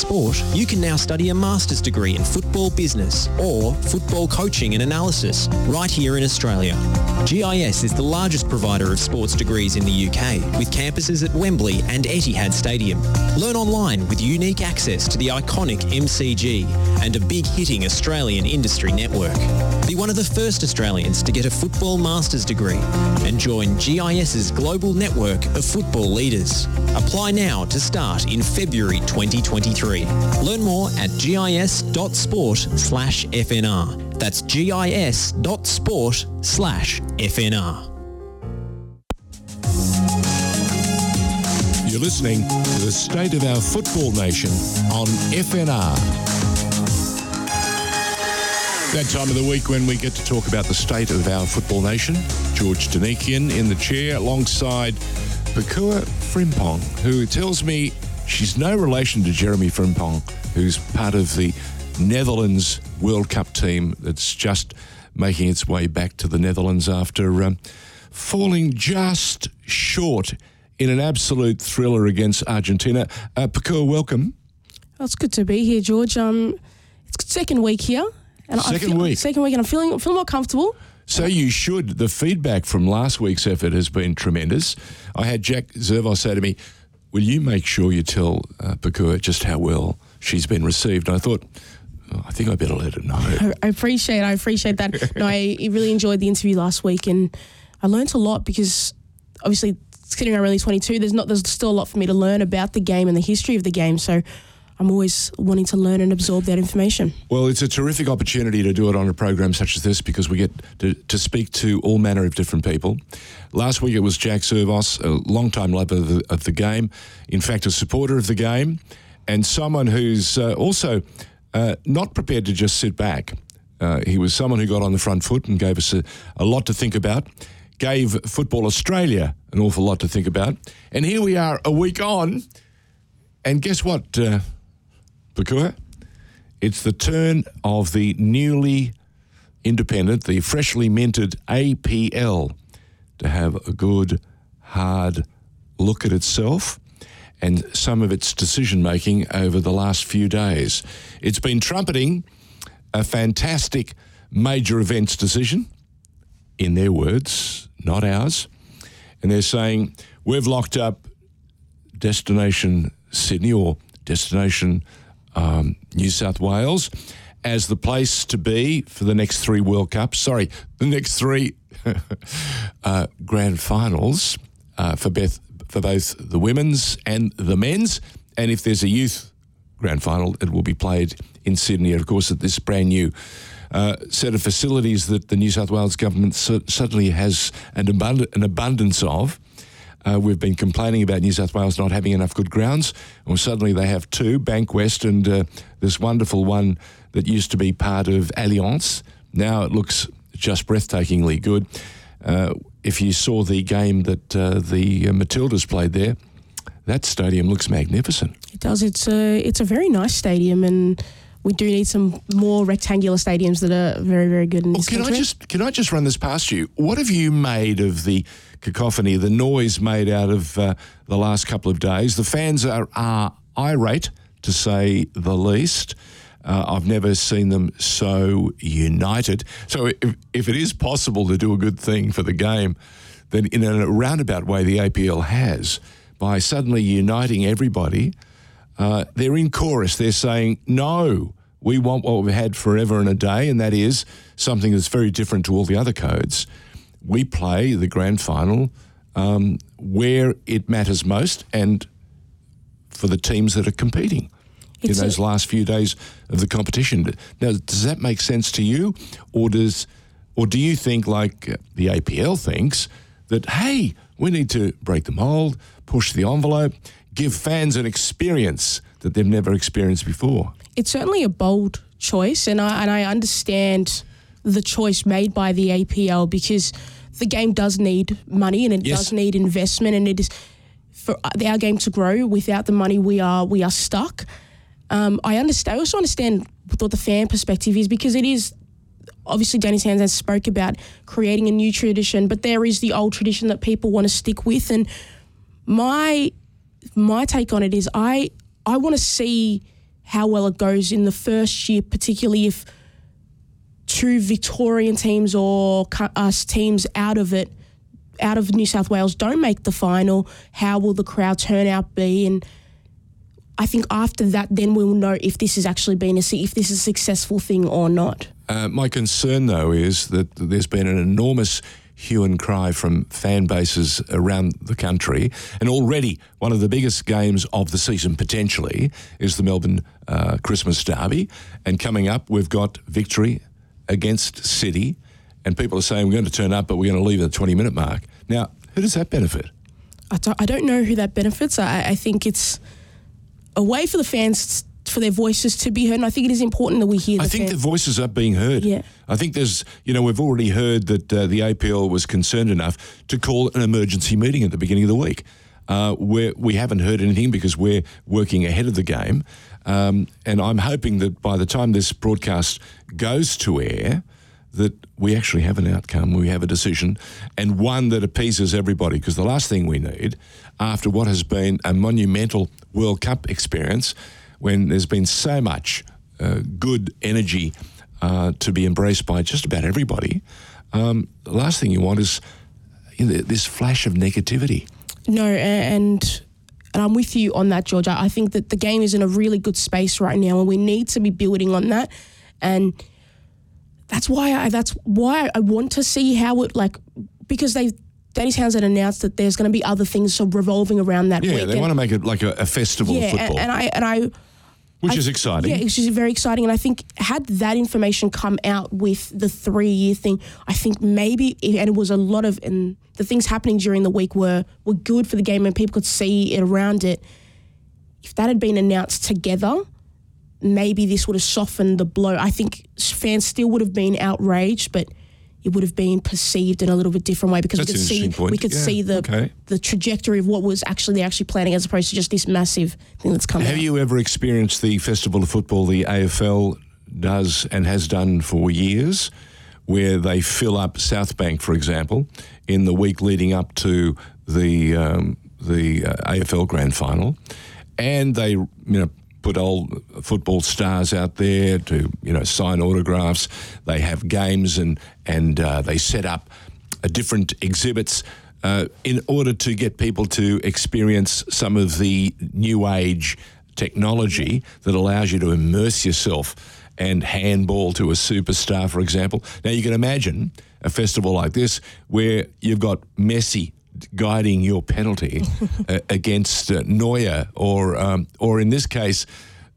Sport, you can now study a master's degree in football business or football coaching and analysis right here in Australia. GIS is the largest provider of sports degrees in the UK with campuses at Wembley and Etihad Stadium. Learn online with unique access to the iconic MCG and a big hitting Australian industry network. Be one of the first Australians to get a football master's degree and join GIS's global network of football leaders. Apply now to start in February 2023. Learn more at gis.sport slash FNR. That's gis.sport slash FNR. You're listening to the State of Our Football Nation on FNR. That time of the week when we get to talk about the state of our football nation. George Danikian in the chair alongside Pakua Frimpong, who tells me she's no relation to Jeremy Frimpong, who's part of the Netherlands World Cup team that's just making its way back to the Netherlands after um, falling just short in an absolute thriller against Argentina. Uh, Pakua, welcome. Well, it's good to be here, George. Um, it's second week here, and I Second feel, week. second week, and I'm feeling feeling more comfortable. So you should. The feedback from last week's effort has been tremendous. I had Jack Zervos say to me, "Will you make sure you tell uh, Pakua just how well she's been received?" And I thought, oh, I think I better let her know. I, I appreciate, I appreciate that. no, I really enjoyed the interview last week, and I learnt a lot because obviously, considering I'm only 22, there's not there's still a lot for me to learn about the game and the history of the game. So. I'm always wanting to learn and absorb that information. Well, it's a terrific opportunity to do it on a program such as this because we get to, to speak to all manner of different people. Last week it was Jack Zervos, a long-time lover of the, of the game, in fact, a supporter of the game, and someone who's uh, also uh, not prepared to just sit back. Uh, he was someone who got on the front foot and gave us a, a lot to think about, gave Football Australia an awful lot to think about. And here we are a week on, and guess what, uh, It's the turn of the newly independent, the freshly minted APL to have a good, hard look at itself and some of its decision making over the last few days. It's been trumpeting a fantastic major events decision, in their words, not ours. And they're saying, we've locked up destination Sydney or destination um, New South Wales as the place to be for the next three World Cups. Sorry, the next three uh, grand finals uh, for, Beth, for both the women's and the men's. And if there's a youth grand final, it will be played in Sydney. Of course, at this brand new uh, set of facilities that the New South Wales government certainly has an, abund- an abundance of. Uh, we've been complaining about New South Wales not having enough good grounds. Well, suddenly they have two, Bankwest and uh, this wonderful one that used to be part of Allianz. Now it looks just breathtakingly good. Uh, if you saw the game that uh, the uh, Matildas played there, that stadium looks magnificent. It does. It's a it's a very nice stadium, and we do need some more rectangular stadiums that are very very good in Well, this can I just can I just run this past you? What have you made of the cacophony, the noise made out of uh, the last couple of days? The fans are, are irate, to say the least. Uh, I've never seen them so united. So if, if it is possible to do a good thing for the game, then in a roundabout way, the APL has by suddenly uniting everybody. Uh, they're in chorus. They're saying, no, we want what we've had forever and a day, and that is something that's very different to all the other codes. We play the grand final um, where it matters most and for the teams that are competing It's in a- those last few days of the competition. Now, does that make sense to you, or does, or do you think like uh, the APL thinks that hey, we need to break the mold, push the envelope, give fans an experience that they've never experienced before? it's certainly a bold choice, and I and I understand the choice made by the APL because the game does need money and it Yes. does need investment, and it is for our game to grow. Without the money, we are we are stuck. Um, I understand. I also understand what the fan perspective is because it is obviously Danny Townsend has spoke about creating a new tradition, but there is the old tradition that people want to stick with. And my my take on it is I I want to see how well it goes in the first year, particularly if two Victorian teams or us teams out of it, out of New South Wales, don't make the final. How will the crowd turnout be? And I think after that, then we'll know if this has actually been a if this is a successful thing or not. Uh, my concern, though, is that there's been an enormous hue and cry from fan bases around the country. And already one of the biggest games of the season potentially is the Melbourne uh, Christmas Derby. And coming up, we've got victory against City. And people are saying we're going to turn up, but we're going to leave at the 20 minute mark. Now, who does that benefit? I don't, I don't know who that benefits. I, I think it's a way for the fans for their voices to be heard. And I think it is important that we hear. I think fans. the voices are being heard. Yeah. I think there's, you know, we've already heard that uh, the APL was concerned enough to call an emergency meeting at the beginning of the week. Uh, where we haven't heard anything because we're working ahead of the game. Um, and I'm hoping that by the time this broadcast goes to air, that we actually have an outcome, we have a decision, and one that appeases everybody. Because the last thing we need, after what has been a monumental World Cup experience, when there's been so much uh, good energy uh, to be embraced by just about everybody, um, the last thing you want is you know, this flash of negativity. No, and and I'm with you on that, George. I think that the game is in a really good space right now, and we need to be building on that. And that's why I that's why I want to see how it like because they Danny Townsend announced that there's going to be other things sort of revolving around that. Yeah, weekend. they want to make it like a, a festival yeah, of football, and, and I and I which I, is exciting. Yeah, it's just very exciting. And I think had that information come out with the three year thing, I think maybe it, and it was a lot of and the things happening during the week were were good for the game and people could see it around it. If that had been announced together, maybe this would have softened the blow. I think fans still would have been outraged, but it would have been perceived in a little bit different way because That's we could see point. we could Yeah, see the okay. the trajectory of what was actually they're actually planning as opposed to just this massive thing that's coming. Have out. you ever experienced the festival of football the AFL does and has done for years, where they fill up South Bank, for example, in the week leading up to the um, the uh, AFL Grand Final, and they you know put old football stars out there to you know sign autographs. They have games and and uh, they set up uh, different exhibits uh, in order to get people to experience some of the new age technology that allows you to immerse yourself and handball to a superstar, for example. Now you can imagine a festival like this where you've got Messi guiding your penalty uh, against uh, Neuer, or um, or in this case,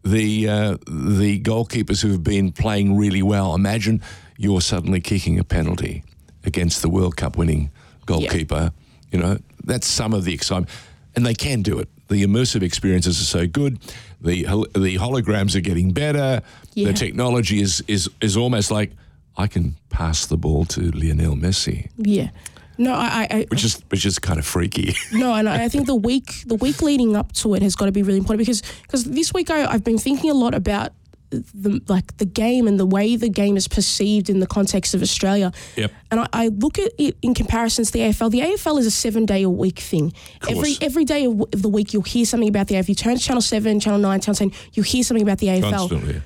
the uh, the goalkeepers who have been playing really well. Imagine you're suddenly kicking a penalty against the World Cup winning goalkeeper. You know that's some of the excitement, and they can do it. The immersive experiences are so good. The the holograms are getting better. Yeah. The technology is is is almost like I can pass the ball to Lionel Messi, Yeah. No, I, I, which is which is kind of freaky. no, and I think the week the week leading up to it has got to be really important because because this week I, I've been thinking a lot about the like the game and the way the game is perceived in the context of Australia. Yep. And I, I look at it in comparison to the AFL. The AFL is a seven day a week thing. Every every day of the week you'll hear something about the AFL. If you turn to Channel Seven, Channel Nine, Channel Ten, you'll hear something about the AFL. Constantly.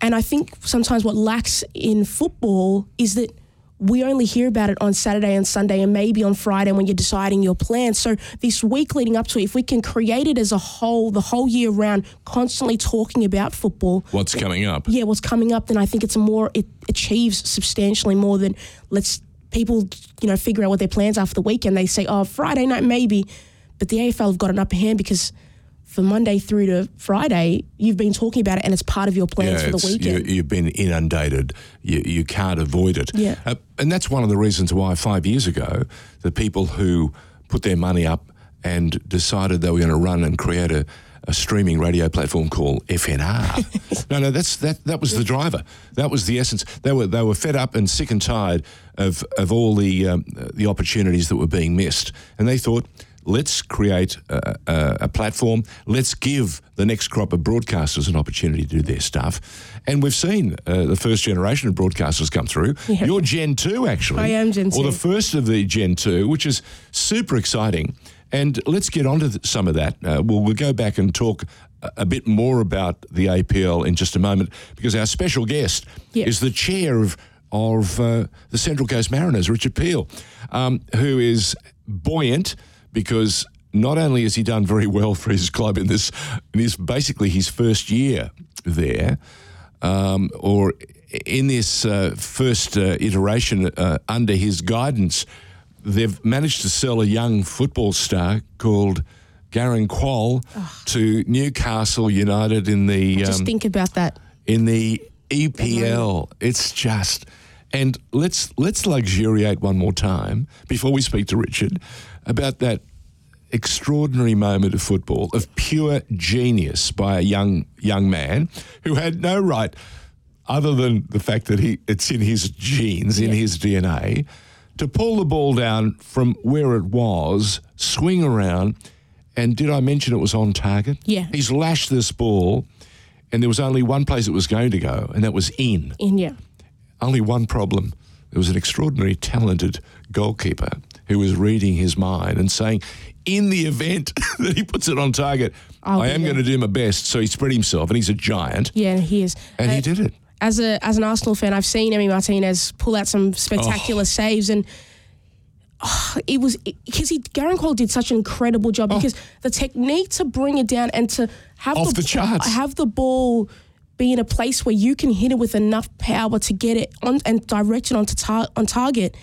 And I think sometimes what lacks in football is that we only hear about it on Saturday and Sunday and maybe on Friday when you're deciding your plans. So this week leading up to it, if we can create it as a whole, the whole year round, constantly talking about football, What's coming up? yeah, what's coming up, then I think it's a more it achieves substantially more than let's people, you know, figure out what their plans are for the weekend. They say, oh, Friday night maybe, but the AFL have got an upper hand because for Monday through to Friday, you've been talking about it and it's part of your plans for the weekend. You, you've been inundated. You, you can't avoid it. Yeah. Uh, and that's one of the reasons why five years ago, the people who put their money up and decided they were going to run and create a, a streaming radio platform called FNR. no, no, that's that. That was the driver. That was the essence. They were they were fed up and sick and tired of of all the um, the opportunities that were being missed, and they thought. Let's create a, a, a platform. Let's give the next crop of broadcasters an opportunity to do their stuff. And we've seen uh, the first generation of broadcasters come through. Yeah. You're Gen 2, actually. I am Gen 2. Or the first of the Gen 2, which is super exciting. And let's get onto th- some of that. Uh, we'll, we'll go back and talk a- bit more about the APL in just a moment because our special guest Yeah. is the chair of of uh, the Central Coast Mariners, Richard Peel, um, who is buoyant because not only has he done very well for his club in this, in his basically his first year there, um, or in this uh, first uh, iteration uh, under his guidance, they've managed to sell a young football star called Garang Kuol to Newcastle United in the Just um, think about that. in the EPL. It's just, and let's let's luxuriate one more time before we speak to Richard about that extraordinary moment of football of pure genius by a young young man who had no right, other than the fact that he it's in his genes, in his DNA, to pull the ball down from where it was, swing around. And did I mention it was on target? Yeah. He's lashed this ball, and there was only one place it was going to go, and that was in. In yeah. Only one problem. There was an extraordinary talented goalkeeper who was reading his mind and saying, in the event that he puts it on target, I'll I am going to do my best. So he spread himself, and he's a giant, Yeah, he is. and he Uh, did it. as a as an Arsenal fan, I've seen Emi Martinez pull out some Oh. spectacular saves, and oh, it was because he Garang Kuol did such an incredible job because the technique to bring it down and to have Oh. Off the, the charts. have the ball be in a place where you can hit it with enough power to get it on and direct it onto tar- on target.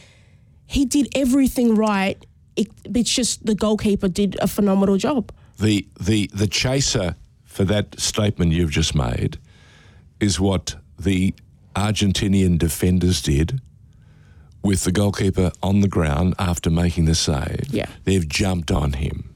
He did everything right. It, it's just the goalkeeper did a phenomenal job. the the the chaser for that statement you've just made is what the Argentinian defenders did with the goalkeeper on the ground after making the save. Yeah. They've jumped on him.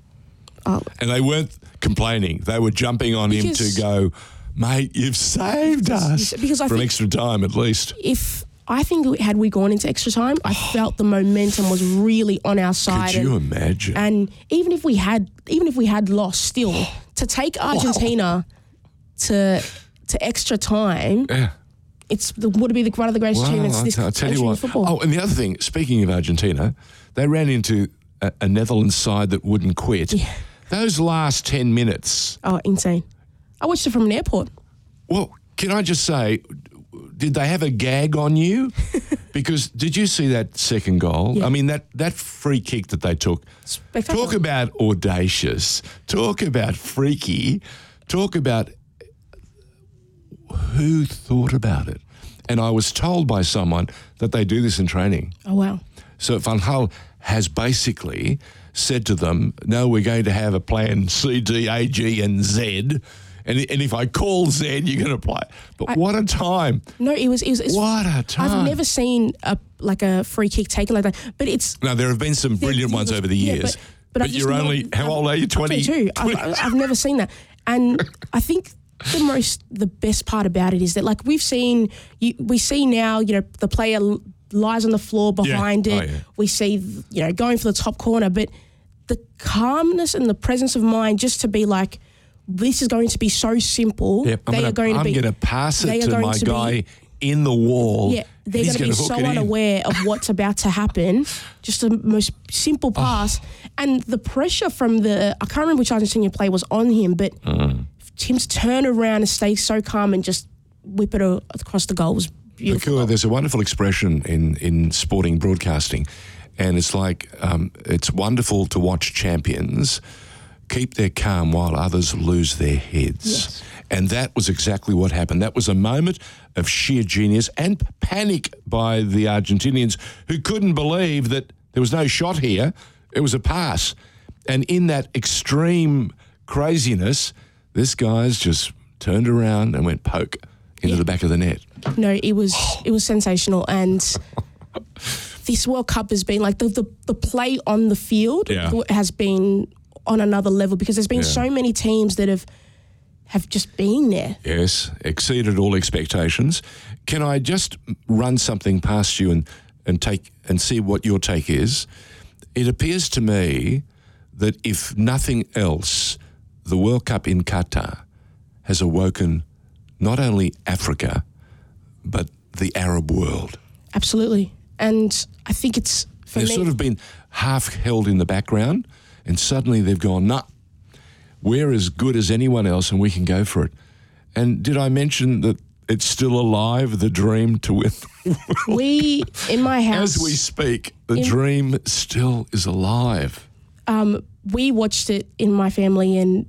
Oh. And they weren't complaining. They were jumping on him to go, mate, you've saved us. Because I from extra time at least. if I think had we gone into extra time, I oh. felt the momentum was really on our side. Could you and, imagine? and even if we had, even if we had lost, still to take Argentina to to extra time, yeah. it's the, would be the, one of the greatest Well, achievements I'll, this I'll tell you what. football. Oh, and the other thing, speaking of Argentina, they ran into a, a Netherlands side that wouldn't quit. Those last 10 minutes, Oh, insane! I watched it from an airport. well, can I just say, did they have a gag on you? because did you see that second goal? Yeah. I mean, that, that free kick that they took. Spectacular. Talk about audacious. Talk about freaky. Talk about who thought about it. And I was told by someone that they do this in training. Oh wow! So Van Gaal has basically said to them, "No, we're going to have a plan C, D, A, G, and Z, and, and if I call Z, you're going to play." But what a time! No, it was. It was it's, What a time! I've never seen a like a free kick taken like that. But it's Now there have been some brilliant ones was- over the yeah, years, but- but, you're only how old are you? 20? 22. 20. I've, I've never seen that, and I think the most the best part about it is that like we've seen you, we see now you know the player lies on the floor behind Oh, it. yeah. We see you know going for the top corner, but the calmness and the presence of mind just to be like. This is going to be so simple. Yep, they gonna, are going to be. I'm be. gonna pass it to going my to be- guy in the wall. Yeah, they're going to be so unaware of what's about to happen. Just the most simple Oh. pass, and the pressure from the I can't remember which Argentinian play was on him, but Mm. him to turn around and stay so calm and just whip it across the goal was beautiful. Pakua, there's a wonderful expression in, in sporting broadcasting, and it's like um, it's wonderful to watch champions keep their calm while others lose their heads. Yes. And that was exactly what happened. That was a moment of sheer genius and panic by the Argentinians who couldn't believe that there was no shot here. It was a pass. And in that extreme craziness, this guy's just turned around and went poke into the back of the net. No, it was it was sensational, and this World Cup has been like the the, the play on the field Yeah. has been on another level because there's been Yeah. so many teams that have have just been there. Yes, exceeded all expectations. Can I just run something past you and, and take and see what your take is? It appears to me that if nothing else, the World Cup in Qatar has awoken not only Africa, but the Arab world. Absolutely. And I think it's They've me. sort of been half held in the background, and suddenly they've gone, nah, we're as good as anyone else and we can go for it. And did I mention that it's still alive, the dream to win? We in my house. As we speak, the In- dream still is alive. um, we watched it in my family and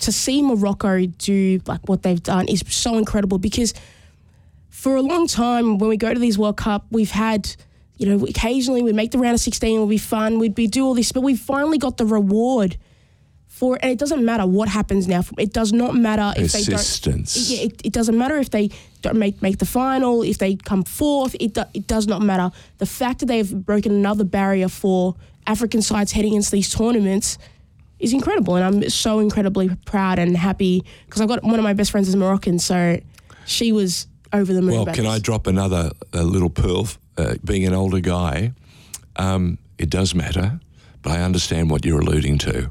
to see Morocco do like what they've done is so incredible because for a long time when we go to these World Cup we've had you know occasionally we'd make the round of 16 it would be fun we'd be do all this but we finally got the reward for it and it doesn't matter what happens now it does not matter if they don't yeah, it, it doesn't matter if they don't make make the final, if they come fourth. It do, it does not matter. The fact that they've broken another barrier for African sides heading into these tournaments is incredible, and I'm so incredibly proud and happy because I've got one of my best friends is Moroccan, so she was over the moon. Well, can I drop another little pearl? Uh, being an older guy, um, it does matter, but I understand what you're alluding to.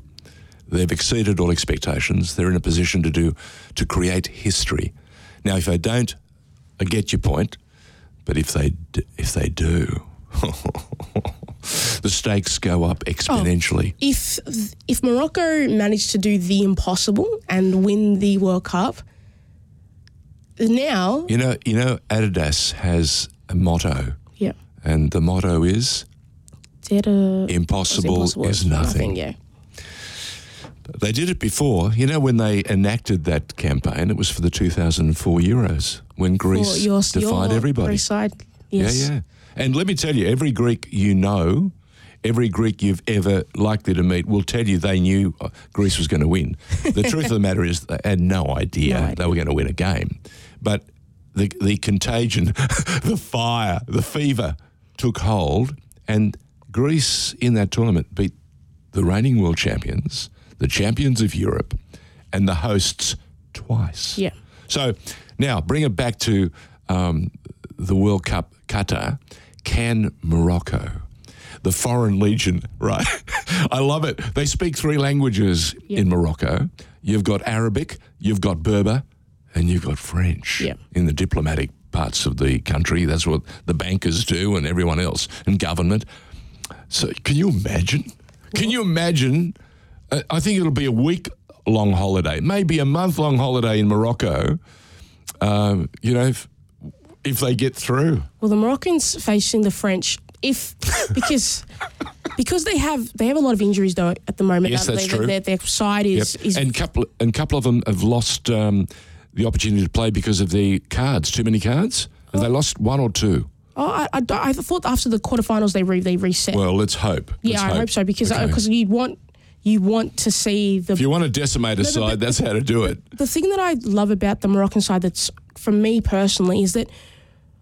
They've exceeded all expectations. They're in a position to do to create history. Now, if they don't, I get your point. But if they d- if they do, the stakes go up exponentially. if if Morocco managed to do the impossible and win the World Cup, now You know, you know, Adidas has a motto, and the motto is "Impossible, impossible is nothing." Yeah. They did it before. You know, when they enacted that campaign, it was for the 2004 Euros when Greece your, defied your everybody. Greece side, yes. Yeah, yeah. And let me tell you, every Greek you know, every Greek you've ever likely to meet will tell you they knew uh, Greece was going to win. The truth of the matter is they had no idea, No idea. they were going to win a game. But the, the contagion, the fire, the fever took hold, and Greece in that tournament beat the reigning world champions, the champions of Europe, and the hosts twice. Yeah. So now bring it back to um, the World Cup Qatar. Can Morocco, the foreign legion, right? I love it. They speak three languages Yeah. in Morocco. You've got Arabic, you've got Berber, and you've got French Yeah. in the diplomatic parts of the country. That's what the bankers do and everyone else, and government. So can you imagine? Can you imagine? Uh, I think it'll be a week long holiday, maybe a month long holiday in Morocco. Um, you know, if, if they get through. Well, the Moroccans facing the French, if because because they have they have a lot of injuries though at the moment. Yes, that's they- true. Their, their side is is and couple and a couple of them have lost um, the opportunity to play because of the cards. Too many cards. Have they oh. lost one or two? Oh, I, I, I thought after the quarterfinals they re, they reset. Well, let's hope. yeah, Let's I hope so because uh, Okay. because you want you want to see the if you want to decimate a No, side, but- that's how to do it. the thing that I love about the Moroccan side that's for me personally is that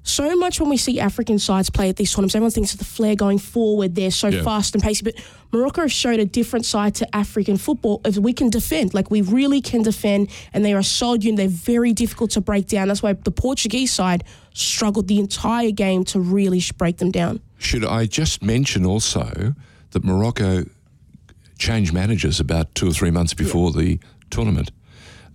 so much when we see African sides play at these tournaments, everyone thinks of the flair going forward. They're so Yeah. fast and pacey, but Morocco showed a different side to African football. If we can defend, like we really can defend, and they are solid unit. They're very difficult to break down. That's why the Portuguese side struggled the entire game to really break them down. Should I just mention also that Morocco changed managers about two or three months before the tournament?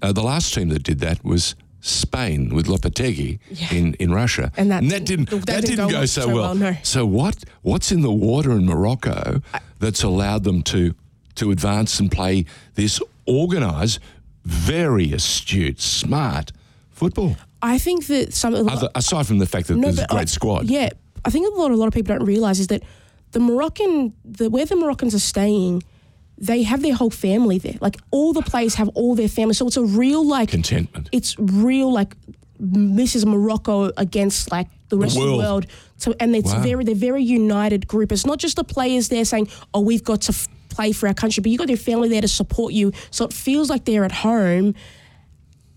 Uh, the last team that did that was Spain with Lopetegui Yeah. in, in Russia, And that- didn't that that, didn't go go, so, so well. well, no. So what what's in the water in Morocco that's allowed them to to advance and play this organised, very astute, smart football? I think that some of Other, aside from the fact that there's a uh, great I- squad, Yeah, I think what a lot of people don't realize is that the Moroccan, the where the Moroccans are staying, they have their whole family there. Like all the players have all their family, so it's a real like contentment. it's real like this is Morocco against like the rest of the world. world. So and it's Wow. very they're very united group. It's not just the players there saying, "Oh, we've got to f- play for our country," but you got their family there to support you. So it feels like they're at home.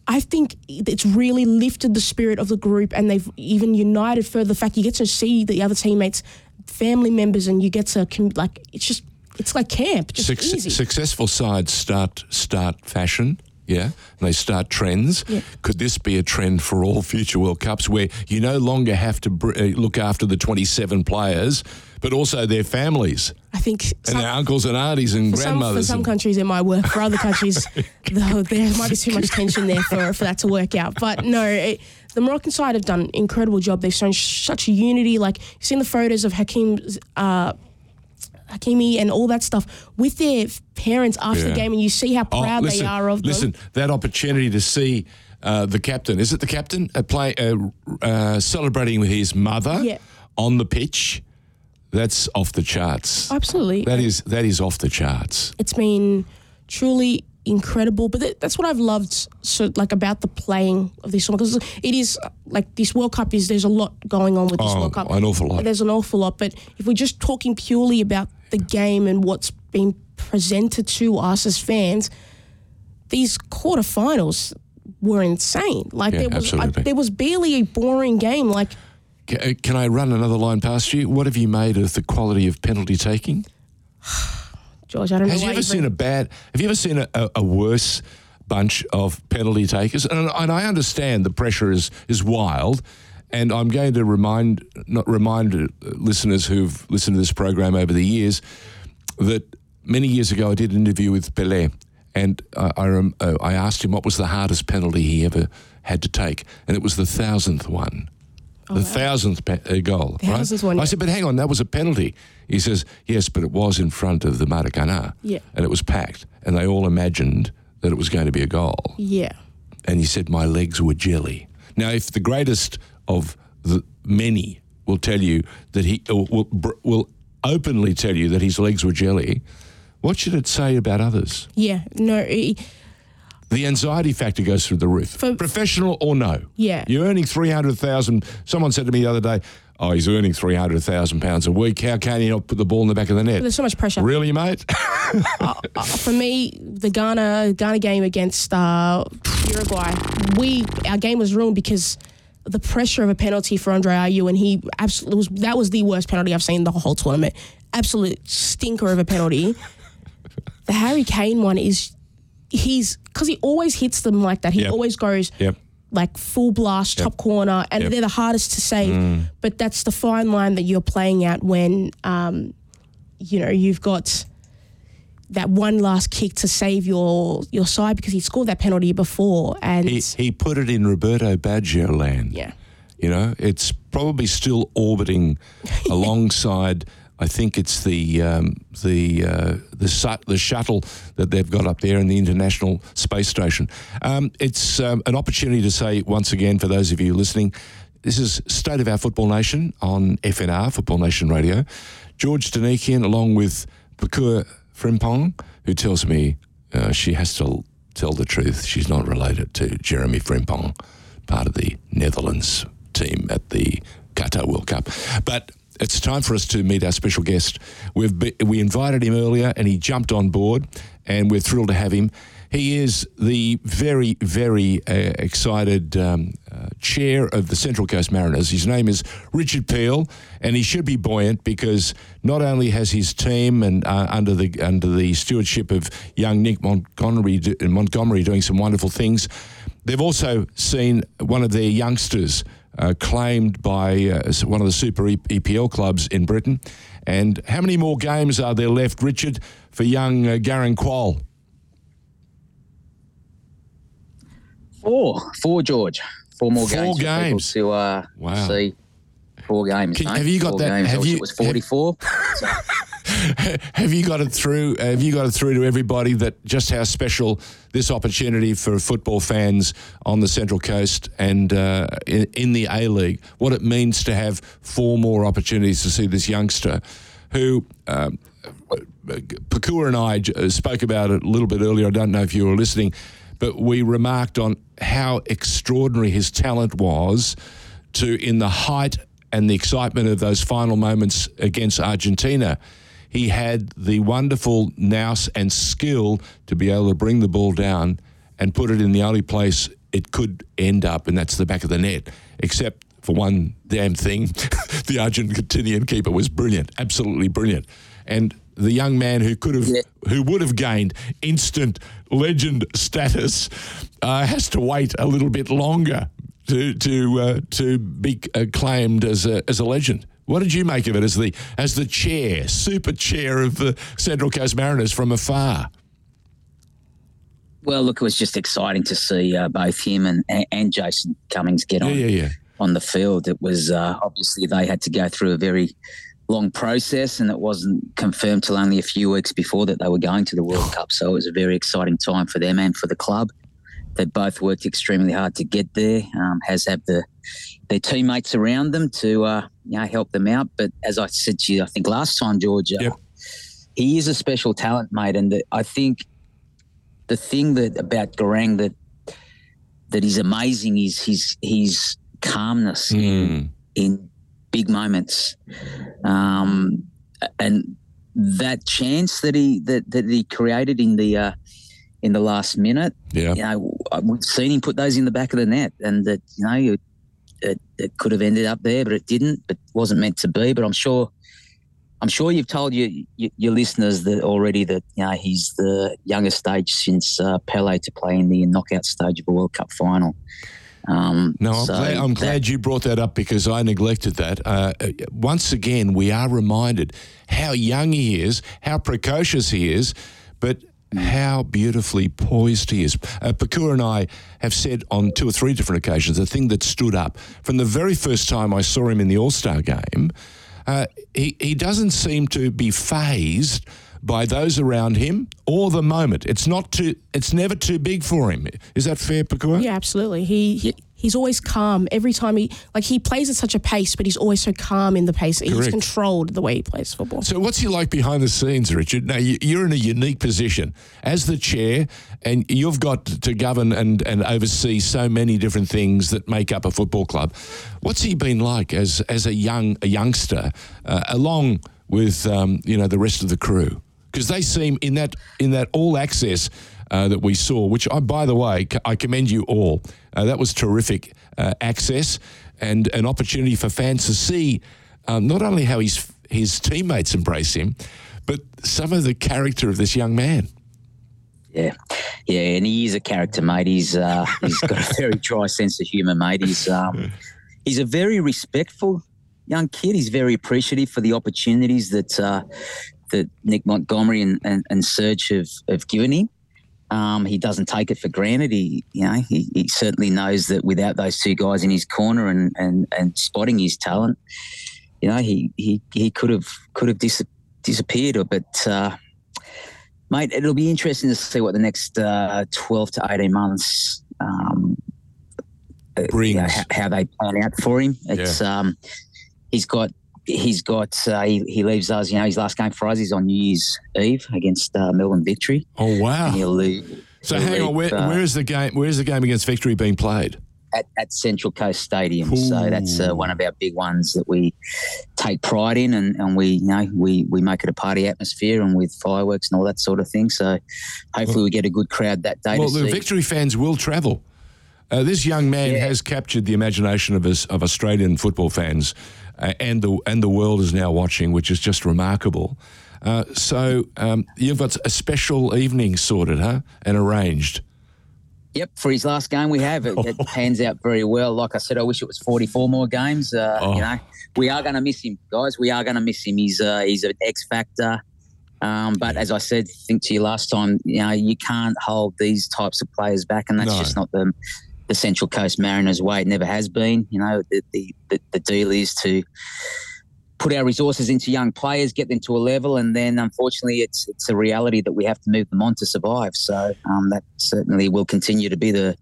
I think it's really lifted the spirit of the group, and they've even united further. The fact you get to see the other teammates, family members, and you get to like it's just it's like camp, just Suc- easy. Successful sides start start fashion, yeah, and they start trends. Yeah. Could this be a trend for all future World Cups where you no longer have to br- uh, look after the 27 players, but also their families I think and some- their uncles and aunties and For some, for some countries, it might work. For other countries, though, there might be too much tension there for, for that to work out. But no, it, the Moroccan side have done an incredible job. They've shown sh- such unity. Like, you've seen the photos of Hakim uh, Hakimi and all that stuff with their parents after Yeah. the game, and you see how Oh, proud listen, they are of listen, them. Listen, that opportunity to see uh, the captain, is it the captain, uh, play uh, uh, celebrating with his mother Yeah. on the pitch? That's off the charts. Absolutely, That is that is off the charts. it's been truly incredible. But th- that's what I've loved so like about the playing of this one because it is uh, like this World Cup is there's a lot going on with this Oh, World Cup. an awful lot. There's an awful lot. But if we're just talking purely about the game and what's been presented to us as fans, these quarterfinals were insane. Like Yeah, there was there was barely a boring game. Like Ca- uh, Can I run another line past you? What have you made of the quality of penalty taking? George, I don't Has know you ever seen a bad? Have you ever seen a, a, a worse bunch of penalty takers? And, and I understand the pressure is is wild, and I'm going to remind not remind uh, listeners who've listened to this program over the years that many years ago I did an interview with Pelé, and I I, uh, I asked him what was the hardest penalty he ever had to take, and it was the thousandth one. The thousandth pe- uh, goal. right? Thousandth one, I said, but hang on, that was a penalty. He says, yes, but it was in front of the Maracana. Yeah. And it was packed. And they all imagined that it was going to be a goal. Yeah. And he said, my legs were jelly. Now, if the greatest of the many will tell you that he will, will openly tell you that his legs were jelly, what should it say about others? Yeah. No. it- The anxiety factor goes through the roof. For- Professional or no. Yeah. You're earning 300,000. Someone said to me the other day, oh, he's earning 300,000 pounds a week. How can he not put the ball in the back of the net? There's so much pressure. Really, mate? Uh, for me, the Ghana Ghana game against uh, Uruguay, we our game was ruined because the pressure of a penalty for Andre Ayew, and he absolutely was that was the worst penalty I've seen the whole tournament. Absolute stinker of a penalty. the Harry Kane one is he's because he always hits them like that. He Yep. always goes yep. like full blast, top corner, and Yep. Mm. they're the hardest to save. But that's the fine line that you're playing at when, um, you know, you've got that one last kick to save your your side because he scored that penalty before, and He, he put it in Roberto Baggio land. yeah, You know, it's probably still orbiting alongside. I think it's the um, the uh, the su- the shuttle that they've got up there in the International Space Station. Um, it's um, an opportunity to say once again for those of you listening, this is State of Our Football Nation on FNR Football Nation Radio. George Danikian along with Pakua Frimpong, who tells me uh, she has to tell the truth. She's not related to Jeremy Frimpong, part of the Netherlands team at the Qatar World Cup. But it's time for us to meet our special guest. We've be, we invited him earlier, and he jumped on board, and we're thrilled to have him. He is the very, very uh, excited um, uh, chair of the Central Coast Mariners. His name is Richard Peel, and he should be buoyant because not only has his team and uh, under the under the stewardship of young Nick Montgomery, do- Montgomery doing some wonderful things, they've also seen one of their youngsters uh, claimed by uh, one of the Super EPL clubs in Britain. And how many more games are there left, Richard, for young uh, Garang Kuol? Four, four, George. Four more Four games. games. to uh, Wow. see. Four games. Can- have you got four that- Games. have you- It was forty-four. So, have you got it through? Have you got it through to everybody that just how special this opportunity for football fans on the Central Coast and uh, in, in the A League? What it means to have four more opportunities to see this youngster, who. Um, Pakua and I uh, spoke about it a little bit earlier. I don't know if you were listening, but we remarked on how extraordinary his talent was to, in the height and the excitement of those final moments against Argentina. He had the wonderful nous and skill to be able to bring the ball down and put it in the only place it could end up, and that's the back of the net. Except for one damn thing, the Argentinian keeper was brilliant, absolutely brilliant. And the young man who could have, Yeah. who would have gained instant legend status, uh, has to wait a little bit longer to to uh, to be acclaimed as a as a legend. What did you make of it as the as the chair, super chair of the Central Coast Mariners from afar? well, look, it was just exciting to see uh, both him and, and Jason Cummings get Yeah, on yeah, yeah. on the field. It was uh, obviously they had to go through a very long process, and it wasn't confirmed till only a few weeks before that they were going to the World Cup. So it was a very exciting time for them and for the club. They both worked extremely hard to get there. Um, has have the their teammates around them to uh, you know help them out. But as I said to you, I think last time, Georgia, Yep. he is a special talent, mate. And the, I think the thing that about Garang that that is amazing is his his calmness Mm. in big moments, um, and that chance that he that, that he created in the uh, in the last minute. Yeah. You know, we've seen him put those in the back of the net, and that you know it, it, it could have ended up there, but it didn't. But wasn't meant to be. But I'm sure. I'm sure you've told your, your, your listeners that already that you know he's the youngest age since uh, Pele to play in the knockout stage of a World Cup final. Um, No, I'm, so glad, I'm that- glad you brought that up because I neglected that. Uh, once again, we are reminded how young he is, how precocious he is, but how beautifully poised he is. Uh, Pakua and I have said on two or three different occasions the thing that stood up from the very first time I saw him in the All Star game. Uh, he, he doesn't seem to be phased by those around him or the moment. It's not too. It's never too big for him. Is that fair, Pakua? Yeah, absolutely. He, he he's always calm every time he like he plays at such a pace, but he's always so calm in the pace. Correct. He's controlled the way he plays football. So, what's he like behind the scenes, Richard? Now, you- you're in a unique position as the chair, and you've got to govern and, and oversee so many different things that make up a football club. What's he been like as as a young a youngster, uh, along with um, you know the rest of the crew? Because they seem in that in that all access. Uh, that we saw, which I, by the way, I commend you all. Uh, that was terrific uh, access and an opportunity for fans to see um, not only how his his teammates embrace him, but some of the character of this young man. Yeah, yeah, and he is a character, mate. He's uh, he's got a very dry sense of humour, mate. He's um, he's a very respectful young kid. He's very appreciative for the opportunities that uh, that Nick Montgomery and, and, and Serge have, have given him. Um, he doesn't take it for granted. He, you know, he, he certainly knows that without those two guys in his corner and, and, and spotting his talent, you know, he he, he could have could have dis- disappeared. But uh, mate, it'll be interesting to see what the next uh, twelve to eighteen months um, uh, you know, Brings. how, how they pan out for him. It's um, he's got he's got uh, he, he leaves us. You know, his last game for us is on New Year's Eve against uh, Melbourne Victory. Oh wow! leave. So hang on, where, uh, where is the game? Where is the game against Victory being played? at, at Central Coast Stadium. So that's uh, one of our big ones that we take pride in, and, and we you know we we make it a party atmosphere and with fireworks and all that sort of thing. So hopefully we get a good crowd that day Well, the see. Victory fans will travel. Uh, this young man Yeah. has captured the imagination of us of Australian football fans, uh, and the and the world is now watching, which is just remarkable. Uh, so um, you've got a special evening sorted, huh, and arranged. Yep, for his last game we have it, it pans out very well. Like I said, I wish it was 44 more games. Uh, Oh. You know, we are going to miss him, guys. We are going to miss him. He's uh, he's an X factor. Um, but as I said, I think to you last time, you know, you can't hold these types of players back, and that's No. just not the the Central Coast Mariners way. It never has been. You know, the the, the, deal is to put our resources into young players, get them to a level, and then unfortunately, it's it's a reality that we have to move them on to survive. So um, that certainly will continue to be the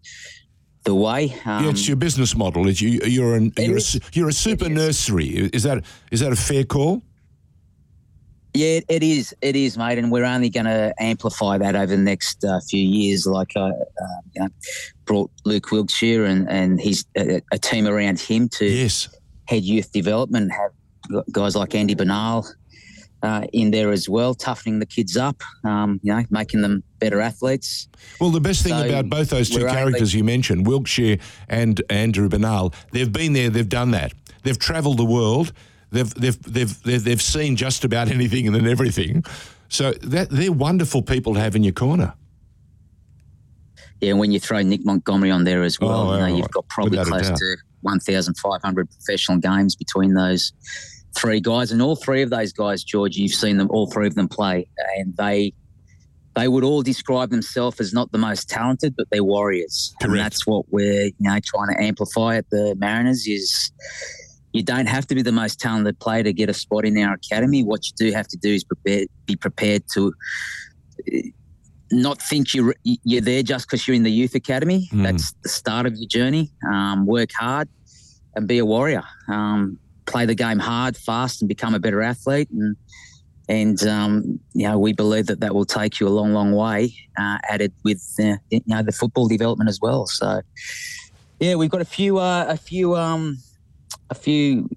the way. Um, yeah, it's your business model. It's you, you're an, you're, a, you're a super nursery. Is that is that a fair call? Yeah, it is. It is, mate, and we're only going to amplify that over the next uh, few years. Like I, uh, you know, brought Luke Wilkshire and and he's a, a team around him to Yes. head youth development. Have guys like Andy Bernal uh, in there as well, toughening the kids up. Um, you know, making them better athletes. Well, the best thing So about both those two only- characters you mentioned, Wilkshire and Andrew Bernal, they've been there, they've done that. They've travelled the world. They've, they've, they've, they've, they've seen just about anything and then everything. So that, they're wonderful people to have in your corner. Yeah, and when you throw Nick Montgomery on there as well, Oh, you know, well, you've got probably without close to 1,500 professional games between those three guys, and all three of those guys, George, you've seen them, all three of them play, and they they would all describe themselves as not the most talented, but they're warriors, Correct. and that's what we're you know trying to amplify at the Mariners is. You don't have to be the most talented player to get a spot in our academy. What you do have to do is prepare, be prepared to uh, not think you're you're there just because you're in the youth academy. Mm. That's the start of your journey. Um, work hard and be a warrior. Um, play the game hard, fast, and become a better athlete. And and um, you know we believe that that will take you a long, long way. Uh, added with uh, you know the football development as well. So yeah, we've got a few uh, a few um, a few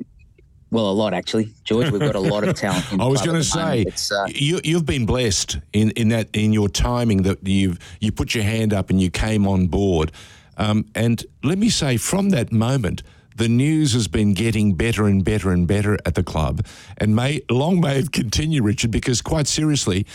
well, a lot actually, George. We've got a lot of talent. I was going to say uh, you, have been blessed in, in that in your timing that you've you put your hand up and you came on board. Um, and let me say, from that moment, the news has been getting better and better and better at the club, and may long may it continue, Richard. Because quite seriously,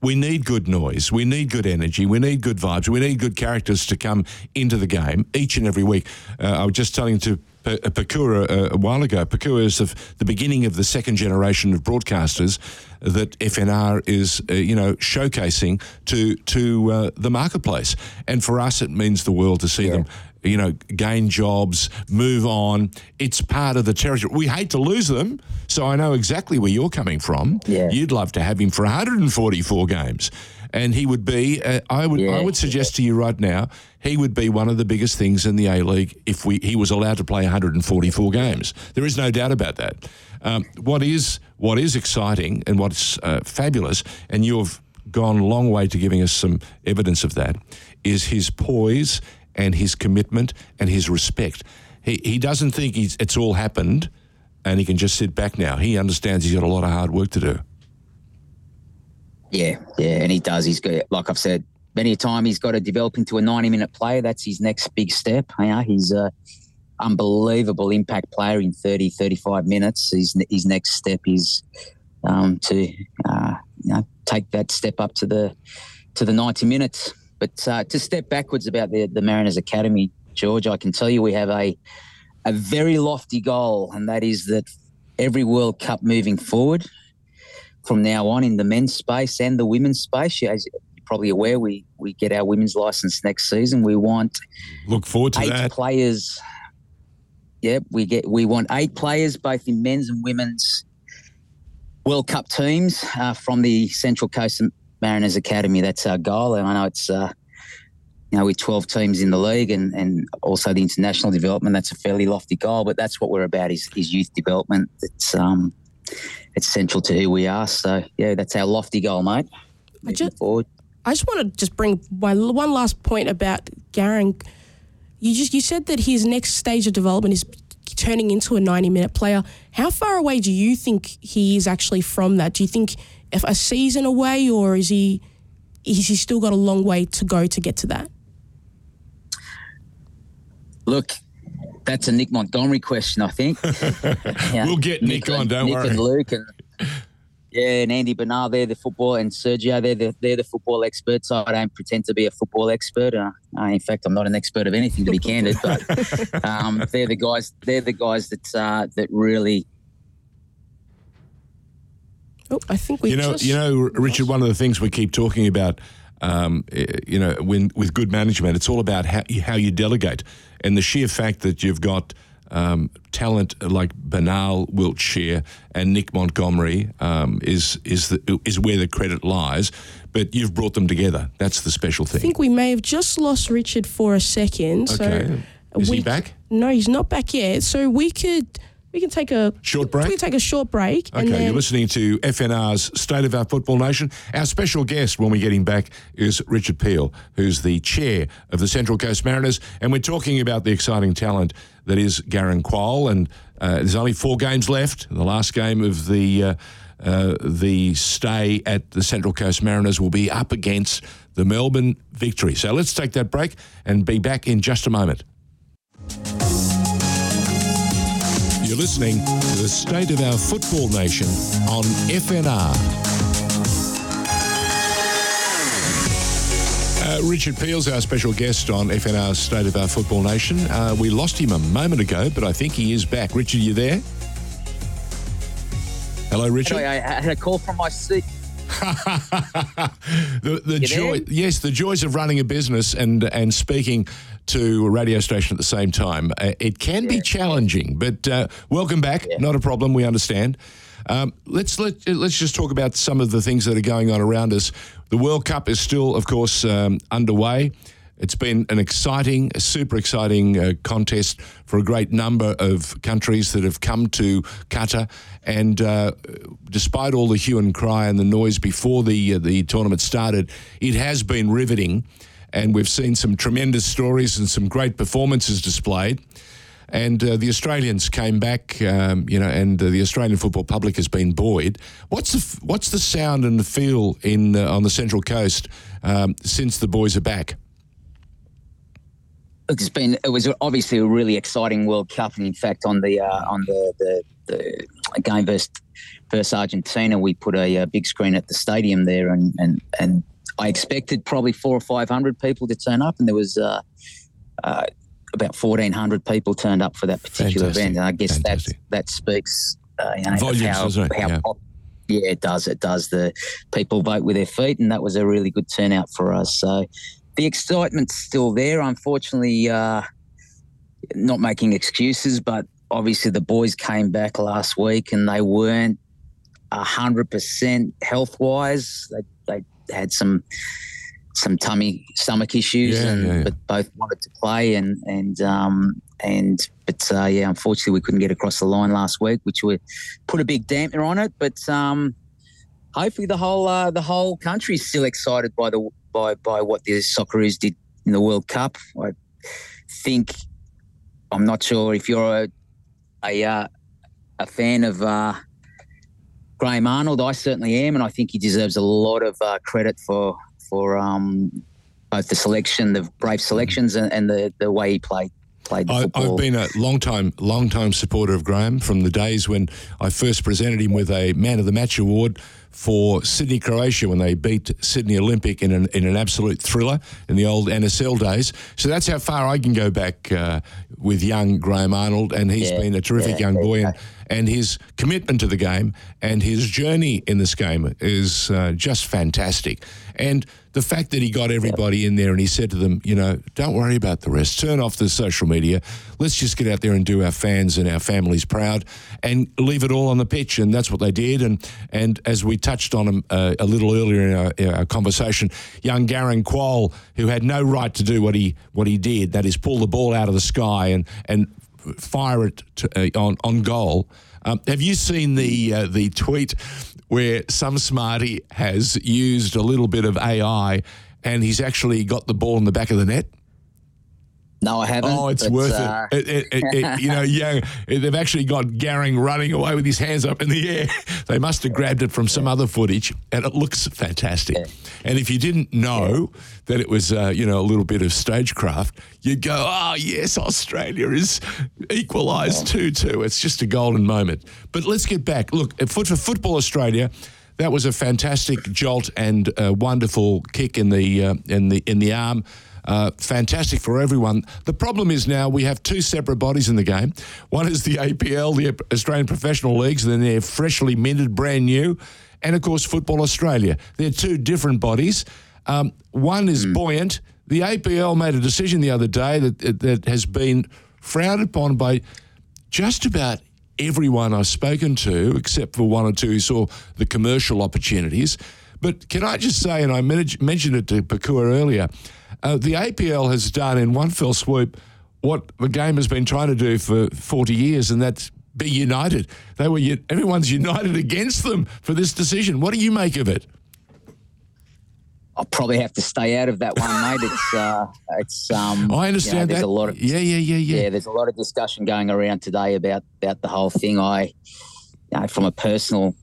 we need good noise, we need good energy, we need good vibes, we need good characters to come into the game each and every week. Uh, I was just telling to Pakua a, a while ago. Pakua is the, the beginning of the second generation of broadcasters that FNR is, uh, you know, showcasing to to uh, the marketplace. And for us, it means the world to see yeah. them, you know, gain jobs, move on. It's part of the territory. We hate to lose them, so I know exactly where you're coming from. Yeah. You'd love to have him for 144 games and he would be. Uh, I would. Yeah. I would suggest to you right now, he would be one of the biggest things in the A League if we he was allowed to play 144 games. There is no doubt about that. Um, what is what is exciting and what's uh, fabulous, and you've gone a long way to giving us some evidence of that, is his poise and his commitment and his respect. He he doesn't think he's, it's all happened, and he can just sit back now. He understands he's got a lot of hard work to do. Yeah, yeah, and he does. He's got, like I've said many a time, he's got to develop into a 90 minute player. That's his next big step. Know, he's a unbelievable impact player in 30, 35 minutes. His, his next step is um, to uh, you know take that step up to the to the 90 minutes. But uh, to step backwards about the the Mariners Academy, George, I can tell you we have a a very lofty goal, and that is that every World Cup moving forward from now on in the men's space and the women's space. As you're probably aware, we we get our women's license next season. We want look forward to eight that. players. Yep, we get we want eight players both in men's and women's World Cup teams uh, from the Central Coast Mariners Academy. That's our goal, and I know it's. Uh, you know, with 12 teams in the league and, and also the international development, that's a fairly lofty goal, but that's what we're about is, is youth development. It's, um, it's central to who we are. So yeah, that's our lofty goal, mate. I just, forward. I just want to just bring one, one last point about Garang. You just you said that his next stage of development is turning into a 90 minute player. How far away do you think he is actually from that? Do you think if a season away or is he is he still got a long way to go to get to that? Look, that's a Nick Montgomery question, I think. yeah. We'll get Nick, Nick on, don't Nick worry. and Luke and yeah, and Andy Bernal, they're the football, and Sergio, they're the, they're the football experts. I don't pretend to be a football expert. Uh, uh, in fact, I'm not an expert of anything, to be candid. But um, they're the guys. They're the guys that uh, that really. Oh, I think we. You know, you know, Richard. One of the things we keep talking about um, eh, you know, when with good management, it's all about how you, how you delegate, and the sheer fact that you've got um, talent like Bernal Wilkshire and Nick Montgomery um, is is the, is where the credit lies. But you've brought them together. That's the special thing. I think we may have just lost Richard for a second. Okay. So is we, he back? No, he's not back yet. So we could we can take a short break. We can take a short break. Okay, then... you're listening to FNR's State of Our Football Nation. Our special guest when we get him back is Richard Peel, who's the chair of the Central Coast Mariners, and we're talking about the exciting talent that is Garang Kuol. And uh, there's only four games left. The last game of the uh, uh, the stay at the Central Coast Mariners will be up against the Melbourne Victory. So let's take that break and be back in just a moment. You're listening to the State of Our Football Nation on FNR. Uh, Richard Peel's our special guest on FNR's State of Our Football Nation. Uh, we lost him a moment ago, but I think he is back. Richard, you there? Hello, Richard. I had a call from my seat. the the joy, yes, the joys of running a business and and speaking to a radio station at the same time. Uh, it can be challenging, but uh, welcome back. Yeah. Not a problem. We understand. Um, let's let let's just talk about some of the things that are going on around us. The World Cup is still, of course, um, underway. It's been an exciting, super exciting uh, contest for a great number of countries that have come to Qatar. And uh, despite all the hue and cry and the noise before the uh, the tournament started, it has been riveting. And we've seen some tremendous stories and some great performances displayed. And uh, the Australians came back, um, you know, and uh, the Australian football public has been buoyed. What's the what's the sound and the feel in uh, on the Central Coast um, since the boys are back? It's been it was obviously a really exciting World Cup, and in fact, on the uh, on the, the, the game versus versus Argentina, we put a, a, big screen at the stadium there, and and and I expected probably four or five hundred people to turn up, and there was. Uh, uh, about fourteen hundred people turned up for that particular Fantastic. event, and I guess that that speaks uh, you know, Volumes, how, how yeah. Pop, yeah, it does. It does. The people vote with their feet, and that was a really good turnout for us. So, the excitement's still there. Unfortunately, uh, not making excuses, but obviously the boys came back last week and they weren't hundred percent health wise. They they had some some tummy stomach issues, yeah, and yeah, yeah. but both wanted to play and and um and but uh, yeah, unfortunately we couldn't get across the line last week, which would put a big damper on it. But um, hopefully the whole uh, the whole country is still excited by the by by what the Socceroos did in the World Cup. I think I'm not sure if you're a a, uh, a fan of uh, Graham Arnold. I certainly am, and I think he deserves a lot of uh, credit for for um, both the selection, the brave selections, and, and the the way he played. Played I, have been a long time, long time supporter of Graham from the days when I first presented him with a Man of the Match award for Sydney, Croatia when they beat Sydney Olympic in an, in an absolute thriller in the old NSL days. So that's how far I can go back uh, with young Graham Arnold, and he's yeah, been a terrific yeah, young boy. And, and his commitment to the game and his journey in this game is uh, just fantastic. And the fact that he got everybody in there and he said to them, you know, don't worry about the rest. Turn off the social media. Let's just get out there and do our fans and our families proud and leave it all on the pitch. And that's what they did. And and as we touched on him uh, a little earlier in our, in our, conversation, young Garang Kuol, who had no right to do what he what he did, that is pull the ball out of the sky and and fire it to, uh, on on goal. Um, have you seen the uh, the tweet where some smarty has used a little bit of AI and he's actually got the ball in the back of the net? No, I haven't. Oh, it's worth uh... it. It, it, it. You know, yeah, they've actually got Garang running away with his hands up in the air. They must have grabbed it from some other footage, and it looks fantastic. Yeah. And if you didn't know yeah. that it was, uh, you know, a little bit of stagecraft, you'd go, "Oh yes, Australia is equalised two two. It's just a golden moment." But let's get back. Look, for, for Football Australia. That was a fantastic jolt and a wonderful kick in the uh, in the in the arm uh, fantastic for everyone. The problem is now we have two separate bodies in the game. One is the APL, the Australian Professional Leagues, and then they're freshly minted, brand new. And of course, Football Australia. They're two different bodies. Um, one is mm. buoyant. The APL made a decision the other day that, that has been frowned upon by just about everyone I've spoken to, except for one or two who saw the commercial opportunities. But can I just say, and I mentioned it to Pakua earlier, uh, the APL has done in one fell swoop what the game has been trying to do for 40 years, and that's be united. They were everyone's united against them for this decision. What do you make of it? I'll probably have to stay out of that one, mate. It's uh, it's. Um, I understand you know, there's that. A lot of, yeah, yeah, yeah, yeah. Yeah, there's a lot of discussion going around today about about the whole thing. I, you know, from a personal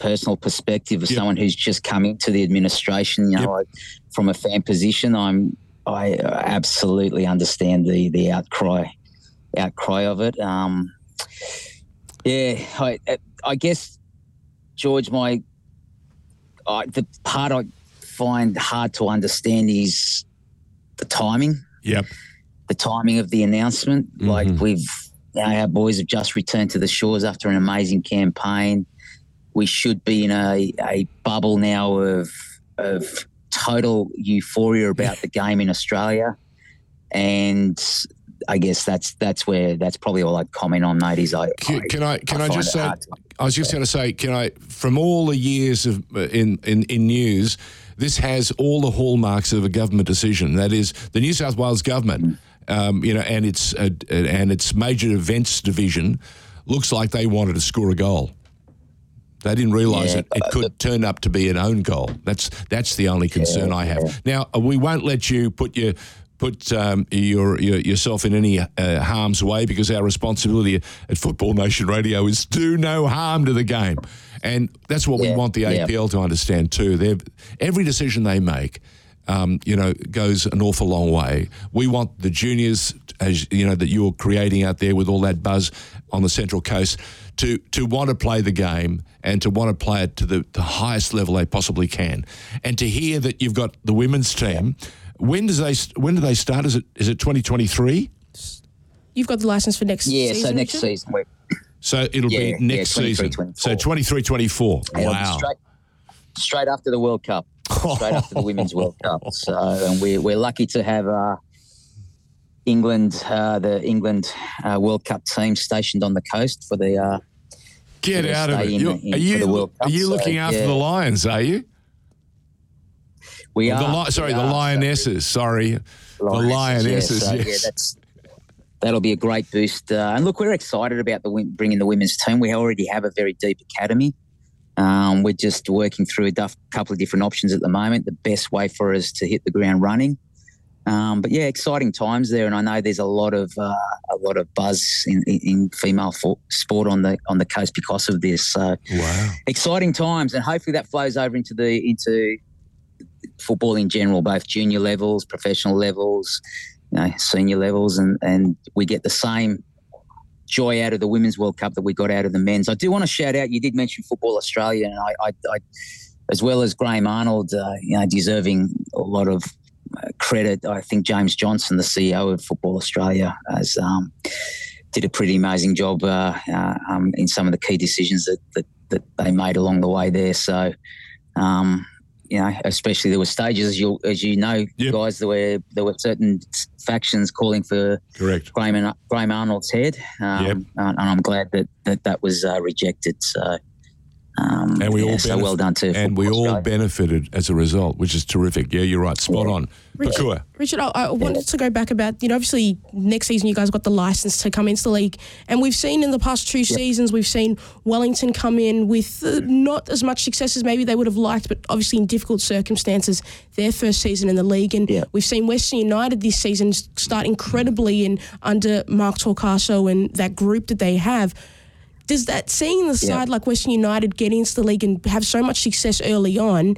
personal perspective of yep. someone who's just coming to the administration, you know, yep. I, from a fan position, I'm I absolutely understand the the outcry outcry of it. Um, yeah, I I guess George, my I, the part I find hard to understand is the timing. Yep. The timing of the announcement. Mm-hmm. Like we've you know, our boys have just returned to the shores after an amazing campaign we should be in a, a bubble now of of total euphoria about the game in Australia, and I guess that's that's where that's probably all I'd comment on, mate. Is I Can, can I can I, find just say? I was just going to say, can I? From all the years of uh, in, in in news, this has all the hallmarks of a government decision. That is, the New South Wales government, um, you know, and its uh, and its major events division looks like they wanted to score a goal. They didn't realise Yeah, it, it could turn up to be an own goal. That's that's the only concern I have. Now uh, we won't let you put your put um, your, your yourself in any uh, harm's way because our responsibility at Football Nation Radio is do no harm to the game, and that's what we want the yeah. APL to understand too. They've, every decision they make. Um, you know, goes an awful long way. We want the juniors, as you know, that you're creating out there with all that buzz on the Central Coast, to to want to play the game and to want to play it to the, the highest level they possibly can, and to hear that you've got the women's team. When does they when do they start? Is it is it 2023? You've got the license for next yeah, season. so next Richard? season we're So it'll Yeah, be yeah, next 23, season. 24. So 23, 24. Wow. straight straight after the World Cup, straight after the Women's World Cup. So, and we're we're lucky to have uh, England, uh, the England uh, World Cup team stationed on the coast for the. Uh, Get out of it. in- in are you the World are Cup, you so, looking after yeah. the Lions? Are you? we The are li- sorry, we the are, so- lionesses. Sorry, the lionesses. Yeah, so, yes. yeah, that's that'll be a great boost. Uh, and look, we're excited about the bringing the women's team. We already have a very deep academy. Um, we're just working through a duff, couple of different options at the moment. The best way for us to hit the ground running. Um, but yeah, exciting times there, and I know there's a lot of uh, a lot of buzz in, in, in female sport on the on the coast because of this. So wow. exciting times, and hopefully that flows over into the into football in general, both junior levels, professional levels, you know, senior levels, and and we get the same joy out of the Women's World Cup that we got out of the men's. I do want to shout out. You did mention Football Australia, and I, I, I as well as Graham Arnold, uh, you know, deserving a lot of uh, credit. I think James Johnson, the CEO of Football Australia, has. Um, did a pretty amazing job uh, uh, um, in some of the key decisions that, that, that they made along the way there. So, um, you know, especially there were stages, as you as you know, Yep. guys, there were there were certain factions calling for Correct. Graham, Graham Arnold's head, um, Yep. and I'm glad that that, that was uh, rejected. So, um, And we yeah, all so well done to And we Football all Australia. benefited as a result, which is terrific. Yeah, you're right. Spot on. Richard, Pakua. Richard, I, I wanted to go back about, you know, obviously next season you guys got the license to come into the league. And we've seen in the past two seasons, we've seen Wellington come in with uh, not as much success as maybe they would have liked, but obviously in difficult circumstances, their first season in the league. And Yeah. we've seen Western United this season start incredibly in under Mark Torcaso and that group that they have. Does that seeing the Yeah. side like Western United get into the league and have so much success early on?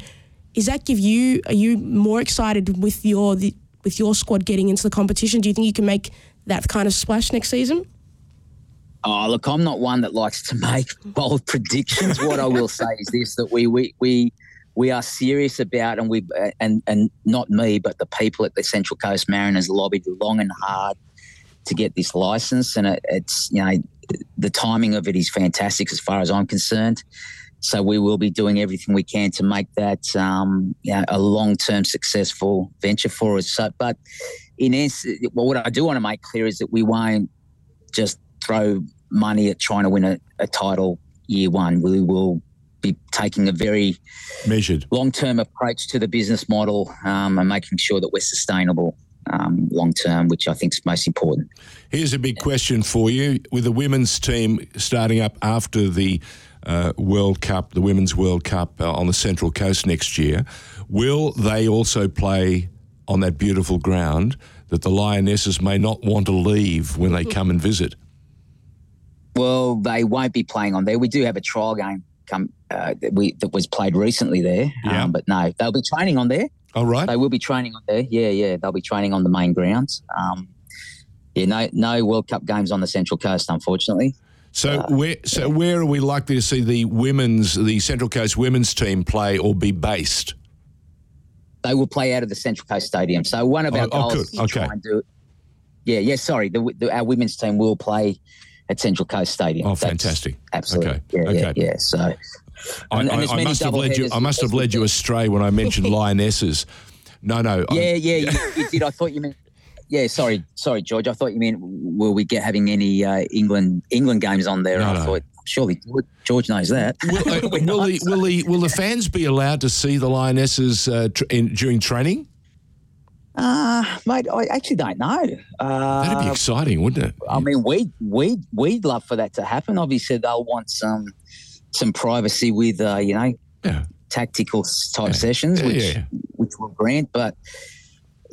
Is that give you are you more excited with your the, with your squad getting into the competition? Do you think you can make that kind of splash next season? Oh, look, I'm not one that likes to make bold predictions. what I will say is this: that we we we we are serious about, and we and and not me, but the people at the Central Coast Mariners lobbied long and hard to get this license, and it, it's you know the timing of it is fantastic as far as I'm concerned. So we will be doing everything we can to make that um, you know, a long-term successful venture for us. So, but in essence, well, what I do want to make clear is that we won't just throw money at trying to win a, a title year one. We will be taking a very Measured. long term approach to the business model um, and making sure that we're sustainable um, long term, which I think is most important. Here's a big question for you. With the women's team starting up after the uh, World Cup, the Women's World Cup uh, on the Central Coast next year, will they also play on that beautiful ground that the Lionesses may not want to leave when they come and visit? Well, they won't be playing on there. We do have a trial game come uh, that we that was played recently there, Yeah. um, but no, they'll be training on there. All right. They will be training on there. Yeah, yeah, they'll be training on the main grounds. Um, yeah, no, no World Cup games on the Central Coast, unfortunately. So where so where are we likely to see the women's the Central Coast women's team play or be based? they will play out of the Central Coast Stadium. So one of Oh, our oh, goals to Okay. try and do. Yeah, yeah. Sorry, the, the, our women's team will play at Central Coast Stadium. Oh, That's fantastic. Absolutely. Okay, Yeah, okay. yeah, yeah. So I, And- and I- I must have led you. I must have led you astray when I mentioned lionesses. No, no. Yeah, yeah, you, you did. I thought you meant. Yeah, sorry, sorry, George. I thought you meant will we get having any uh, England England games on there? No, I no. thought surely George, George knows that. Will, uh, will, not, the, so- will, the, will the fans be allowed to see the lionesses uh, tr- in, during training? Uh, mate, I actually don't know. Uh, That'd be exciting, wouldn't it? I mean, we we we'd love for that to happen. Obviously, they'll want some some privacy with uh, you know Yeah. tactical type Yeah. sessions, Yeah, which yeah. which we'll grant. But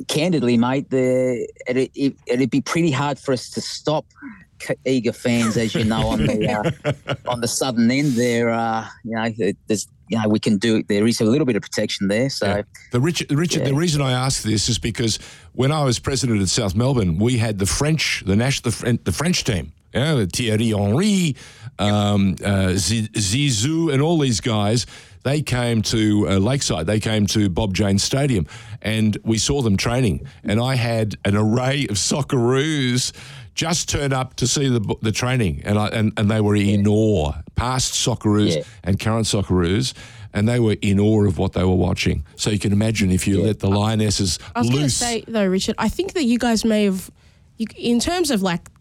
candidly, mate, the it, it, it'd be pretty hard for us to stop eager fans, as you know, on the uh, on the southern end. There, uh, you know, there's you know we can do. There is a little bit of protection there, so. Yeah. The Richard, Richard, the reason I ask this is because when I was president at South Melbourne, we had the French, the national, the, the French team, you know, Thierry Henry, um, uh, Zizou, and all these guys. They came to uh, Lakeside. They came to Bob James Stadium, and we saw them training. And I had an array of Socceroos just turn up to see the the training, and I and, and they were in awe. Past Socceroos Yeah. and current Socceroos, and they were in awe of what they were watching. So you can imagine if you let the lionesses I was going to loose. say though, Richard, I think that you guys may have, you, in terms of like c-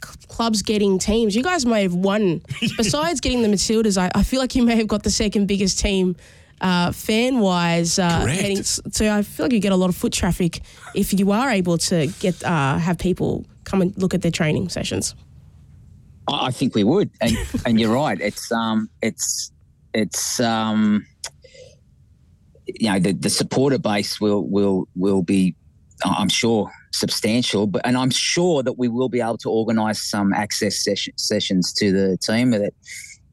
clubs getting teams, you guys may have won. Besides getting the Matildas, I, I feel like you may have got the second biggest team. Uh, fan wise, uh, Correct. heading so I feel like you get a lot of foot traffic if you are able to get uh, have people come and look at their training sessions. I I think we would, and and you're right. It's um, it's it's um, you know, the, the supporter base will will will be, I'm sure, substantial. But and I'm sure that we will be able to organise some access session, sessions to the team. That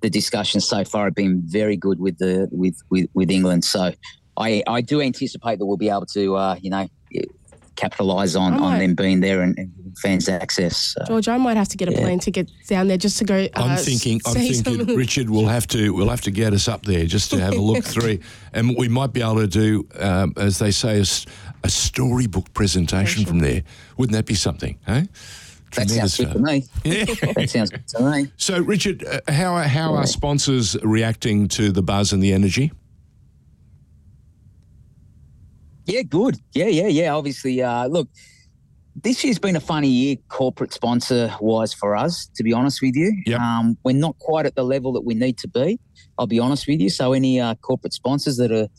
the discussions so far have been very good with the with with, with England. So I I do anticipate that we'll be able to uh, you know capitalise on I on them being there and, and fans access. So. George, I might have to get a Yeah. plane ticket down there just to go. Uh, I'm thinking. I'm thinking. some- Richard, we'll have to. We'll have to get us up there just to have a look through, and we might be able to do, um, as they say, a, s- a storybook presentation from there. Wouldn't that be something? Eh? That sounds good to me. Yeah. That sounds good to me. So, Richard, uh, how are, how are sponsors reacting to the buzz and the energy? Yeah, good. Yeah, yeah, yeah. Obviously, uh, look, this year's been a funny year, corporate sponsor wise for us. To be honest with you, Yep. um, we're not quite at the level that we need to be. I'll be honest with you. So, any uh, corporate sponsors that are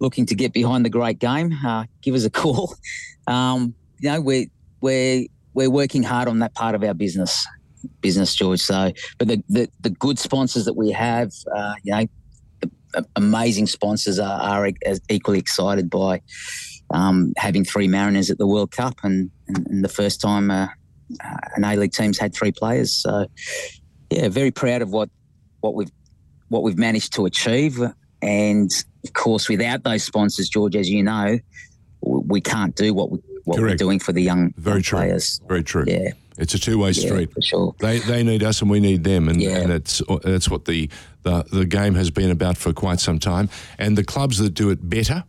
looking to get behind the great game, uh, give us a call. Um, you know, we're we're we're working hard on that part of our business, business, George. So, but the the, the good sponsors that we have, uh, you know, a- amazing sponsors are, are equally excited by um, having three Mariners at the World Cup and, and, and the first time uh, uh, an A League team's had three players. So, yeah, very proud of what what we've what we've managed to achieve. And of course, without those sponsors, George, as you know, we can't do what we what we're doing for the young, Very true. players. Very true. Yeah, It's a two way yeah, street. for sure. They they need us and we need them, and, Yeah. and it's that's what the, the the game has been about for quite some time. And the clubs that do it better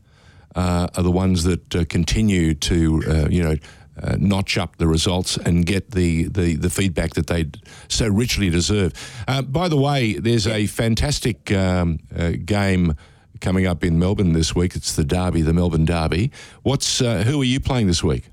uh, are the ones that uh, continue to uh, you know. Uh, notch up the results and get the, the, the feedback that they so richly deserve. Uh, by the way, there's a fantastic um, uh, game coming up in Melbourne this week. It's the Derby, the Melbourne Derby. What's uh, who are you playing this week?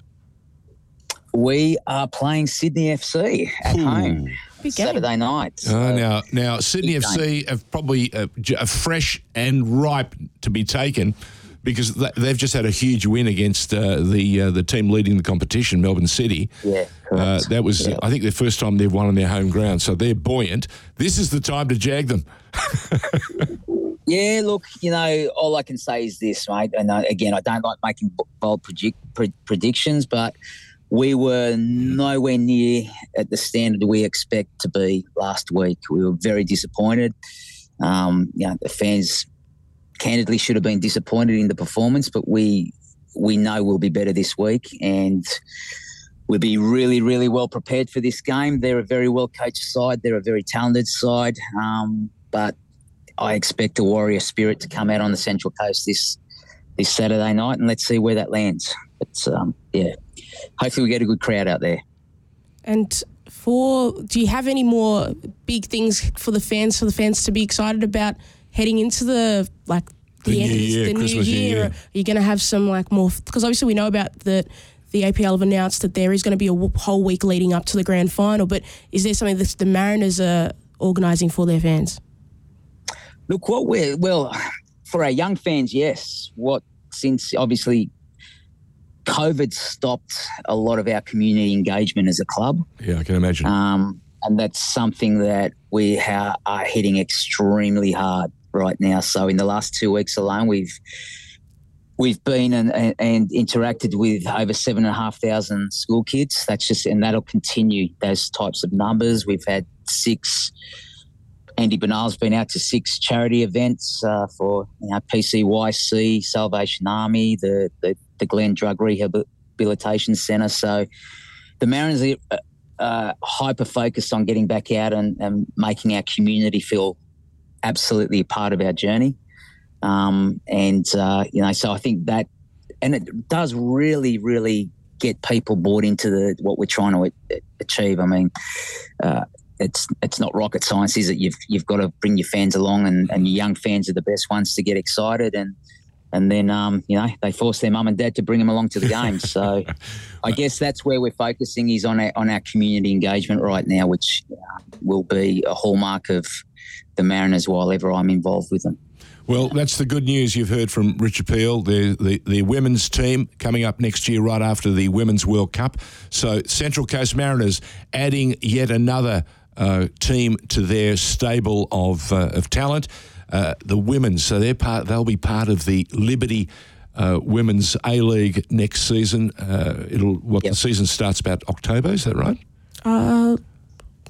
We are playing Sydney FC at home Saturday night. Uh, now, now Sydney FC have probably uh, fresh and ripe to be taken because they've just had a huge win against uh, the uh, the team leading the competition, Melbourne City. Yeah, Uh, that was, Yeah. I think, the first time they've won on their home ground, so they're buoyant. This is the time to jag them. Yeah, look, you know, all I can say is this, mate. And uh, again, I don't like making bold predict- pre- predictions, but we were nowhere near at the standard we expect to be last week. We were very disappointed. Um, you know, the fans candidly should have been disappointed in the performance, but we we know we'll be better this week, and we'll be really, really well prepared for this game. They're a very well coached side. They're a very talented side, um, but I expect a warrior spirit to come out on the Central Coast this this Saturday night, and let's see where that lands. But um, yeah, hopefully we get a good crowd out there. And for, do you have any more big things for the fans, for the fans to be excited about heading into the like the, The end new of year, the Christmas, new New year? Year. Are you going to have some like more? Because obviously we know about that. The APL have announced that there is going to be a whole week leading up to the grand final. But is there something that the Mariners are organising for their fans? Look, what we're well for our young fans, yes. What since obviously COVID stopped a lot of our community engagement as a club, Yeah, I can imagine. um, and that's something that we ha- are hitting extremely hard right now. So in the last two weeks alone, we've we've been and, and, and interacted with over seven and a half thousand school kids. That's just and that'll continue those types of numbers. We've had six. Andy Bernal's been out to six charity events uh, for you know, PCYC, Salvation Army, the, the the Glen Drug Rehabilitation Centre. So the Mariners are uh, hyper focused on getting back out and, and making our community feel absolutely a part of our journey. Um, and uh, you know, so I think that, and it does really, really get people bought into the what we're trying to achieve. I mean, uh, it's it's not rocket science, is it? You've you've got to bring your fans along, and, and your young fans are the best ones to get excited and. And then, um, you know, they force their mum and dad to bring them along to the games. So, I guess that's where we're focusing is on our on our community engagement right now, which uh, will be a hallmark of the Mariners while ever I'm involved with them. Well, that's the good news you've heard from Richard Peel. The, the the women's team coming up next year, right after the Women's World Cup. So Central Coast Mariners adding yet another uh, team to their stable of uh, of talent. Uh, the women, so they're part. They'll be part of the Liberty. Uh, women's A League next season. Uh, it'll what Yep. the season starts about October. Is that right? Uh,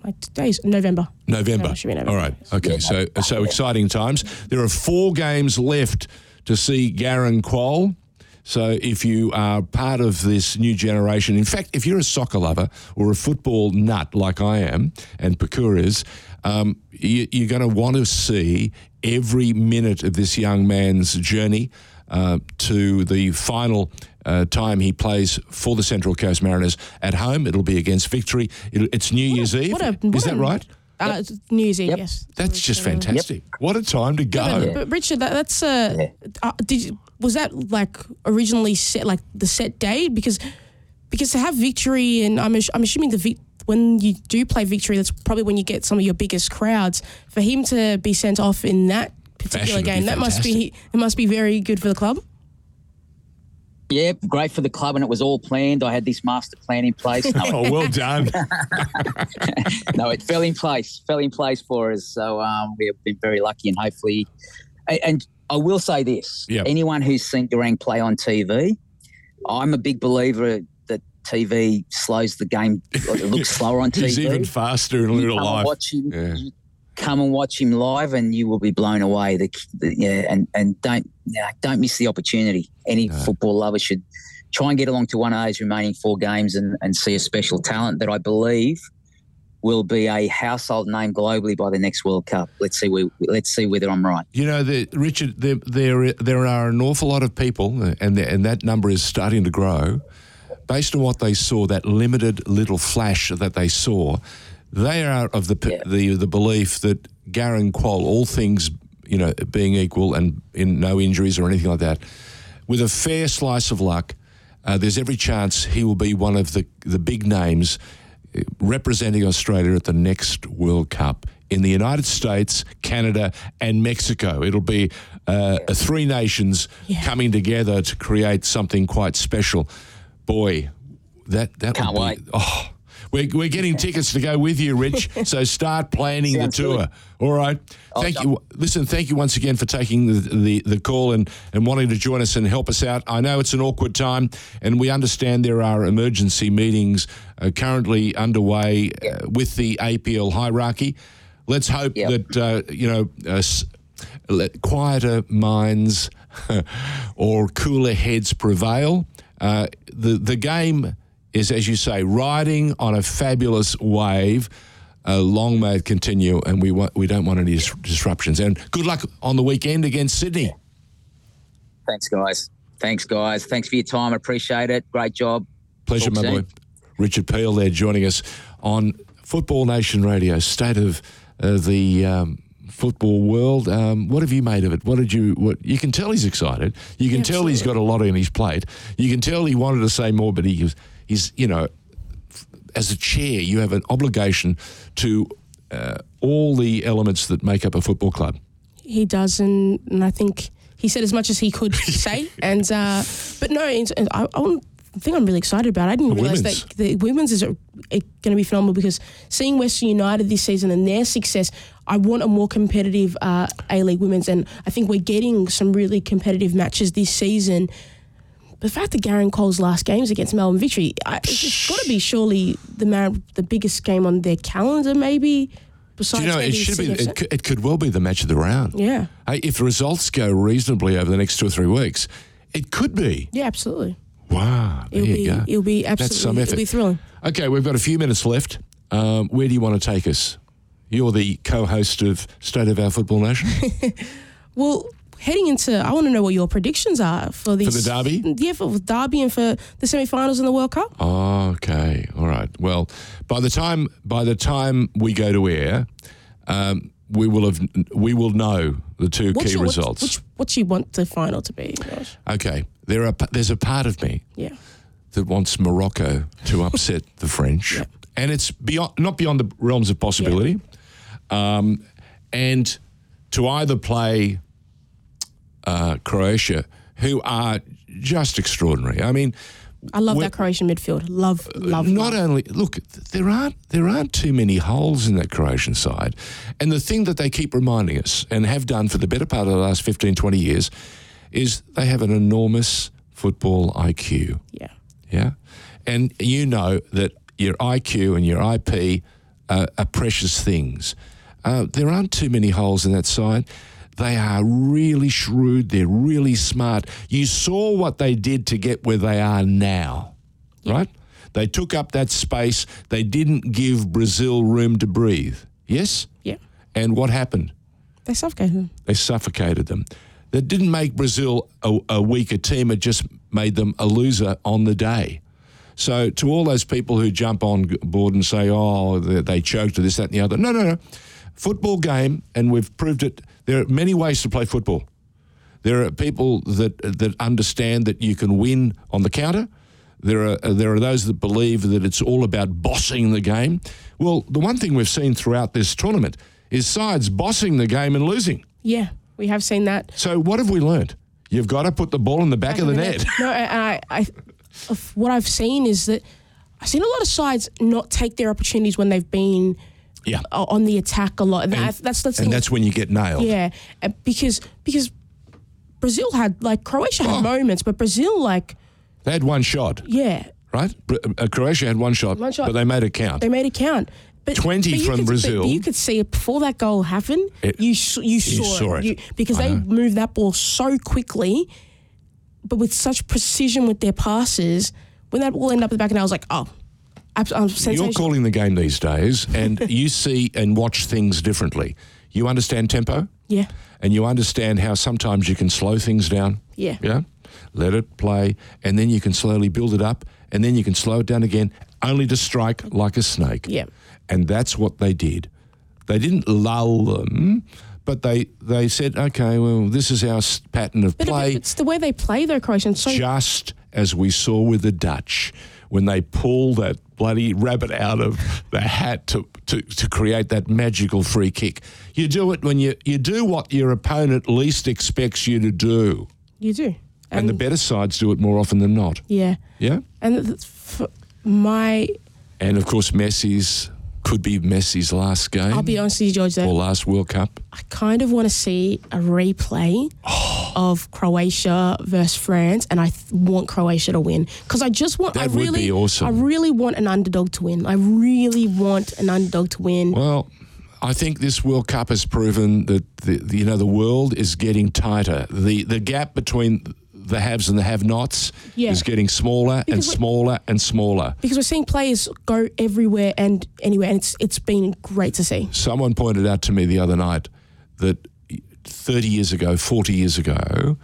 like today's November. November. November, should be November, All right. yes. Okay. So so exciting times. There are four games left to see Garang Kuol. So if you are part of this new generation, in fact, if you're a soccer lover or a football nut like I am and Pakua is, um, you, you're going to want to see every minute of this young man's journey uh, to the final uh, time he plays for the Central Coast Mariners at home. It'll be against Victory. It'll, it's New Year's Eve. what a- is that a- right? Uh, it's New Year's Eve, Yep. yes. That's just fantastic. What a time to go. But, but Richard, that, that's uh, uh, did you- was that like originally set like the set date because because to have victory and I'm I'm assuming the vic- when you do play victory, that's probably when you get some of your biggest crowds. For him to be sent off in that particular would game, that must be it must be very good for the club. Yeah, great for the club, and it was all planned. I had this master plan in place. No, Oh, well done. no, it fell in place, fell in place for us. So um, we've been very lucky, and hopefully, and I will say this: Yep. anyone who's seen Garang play on TV, I'm a big believer that TV slows the game. It looks slower on TV. He's even faster in real life. watch him. Yeah. you Come and watch him live, and you will be blown away. The, the yeah, and and don't yeah, don't miss the opportunity. Any football lover should try and get along to one of those remaining four games and, and see a special talent that I believe will be a household name globally by the next World Cup. Let's see. We, let's see whether I'm right. You know, the, Richard, there, there there are an awful lot of people, and the, and that number is starting to grow. Based on what they saw, that limited little flash that they saw, they are of the Yeah. the the belief that Garang Kuol, all things you know being equal and in no injuries or anything like that, with a fair slice of luck, uh, there's every chance he will be one of the the big names uh, representing Australia at the next World Cup in the United States, Canada, and Mexico. It'll be uh, a three nations Yeah. coming together to create something quite special. Boy, that that Can't would be, wait. Oh, we're, we're getting tickets to go with you, Rich. So start planning the tour. All right. Thank you. Listen, thank you once again for taking the, the, the call and, and wanting to join us and help us out. I know it's an awkward time, and we understand there are emergency meetings uh, currently underway uh, with the APL hierarchy. Let's hope Yep. that, uh, you know, uh, let quieter minds or cooler heads prevail. Uh, the, the game is, as you say, riding on a fabulous wave. Uh, long may it continue, and we want, we don't want any dis- disruptions. And good luck on the weekend against Sydney. Thanks, guys. Thanks, guys. Thanks for your time. I Appreciate it. Great job. Pleasure, Talk my soon. boy. Richard Peel there joining us on Football Nation Radio, state of uh, the um, football world. Um, what have you made of it? What did you? What you can tell he's excited. You can Yeah, tell he's got a lot on his plate. You can tell he wanted to say more, but he was. He's you know, as a chair, you have an obligation to uh, all the elements that make up a football club. He does, and, and I think he said as much as he could say. And uh, but no, I, I thing I'm really excited about. I didn't realize that the women's is going to be phenomenal because seeing Western United this season and their success, I want a more competitive uh, A League women's, and I think we're getting some really competitive matches this season. The fact that Garang Kuol's last games against Melbourne Victory, I, it's got to be surely the Mar- the biggest game on their calendar, maybe. Besides, Do you know, it should be. It, could- it could well be the match of the round. yeah, Hey, if the results go reasonably over the next two or three weeks, it could be. yeah, absolutely. Wow, there It'll you be, go. it'll be absolutely. That's some effort. it'll be thrilling. Okay, we've got a few minutes left. Um, where do you want to take us? You're the co-host of State of Our Football Nation. Well, heading into, I want to know what your predictions are for these the derby? Yeah, for the derby and for the semi-finals in the World Cup. okay, all right. Well, by the time by the time we go to air, um, we will have we will know the two key your- results. Which, what you want the final to be? Josh? okay, there are there's a part of me Yeah, that wants Morocco to upset the French, and it's beyond not beyond the realms of possibility, um, and to either play uh, Croatia, who are just extraordinary. I mean, I love that Croatian midfield. Love, love. not love. only look, there aren't there aren't too many holes in that Croatian side, and the thing that they keep reminding us and have done for the better part of the last 15, 20 years, is they have an enormous football IQ. Yeah, Yeah. And you know that your IQ and your IP are, are precious things. Uh, there aren't too many holes in that side. They are really shrewd. They're really smart. You saw what they did to get where they are now, right? They took up that space. They didn't give Brazil room to breathe. Yes? yeah. And what happened? They suffocated them. They suffocated them. That didn't make Brazil a, a weaker team. It just made them a loser on the day. So to all those people who jump on board and say, "Oh, they, they choked or this, that, and the other," no, no, no. Football game, and we've proved it. There are many ways to play football. There are people that that understand that you can win on the counter. There are there are those that believe that it's all about bossing the game. Well, the one thing we've seen throughout this tournament is sides bossing the game and losing. Yeah, we have seen that. So what have we learned? You've got to put the ball in the back, of the net. No, and I, I, what I've seen is that I've seen a lot of sides not take their opportunities when they've been Yeah. on the attack a lot. And, that, that's that's the And that's when you get nailed. Yeah, uh, because because Brazil had like Croatia had Oh. moments, but Brazil like They had one shot, yeah, right? Uh, Croatia had one shot, One shot. but they made it count. they made it count. But 20 but from could- but Brazil. you could see it before that goal happened. It- you s- you saw, saw it. You- because I they know. moved that ball so quickly, but with such precision with their passes. When that ball ended up at the back, and I was like, oh, You're calling the game these days, and you see and watch things differently. You understand tempo, yeah, and you understand how sometimes you can slow things down. yeah, Yeah, let it play, and then you can slowly build it up, and then you can slow it down again, only to strike like a snake. Yeah. and that's what they did. They didn't lull them, but they they said, okay, well, this is our pattern of But play. it's the way they play though, Croatian. So just as we saw with the Dutch when they pull that bloody rabbit out of the hat to, to, to create that magical free kick. You do it when you, you do what your opponent least expects you to do. you do, And the better sides do it more often than not. yeah, Yeah? and th- f- my And of course, Messi's could be Messi's last game I'll be honest with you, George. Though or last World Cup. I kind of want to see a replay oh. of Croatia versus France, and I th- want Croatia to win because I just want. I That would really, be awesome. I really want an underdog to win. I really want an underdog to win. Well, I think this World Cup has proven that the, the you know the world is getting tighter. The the gap between the haves and the have-nots Yeah. is getting smaller and Because we- smaller and smaller. because we're seeing players go everywhere and anywhere, and it's it's been great to see. Someone pointed out to me the other night that 30 years ago, 40 years ago,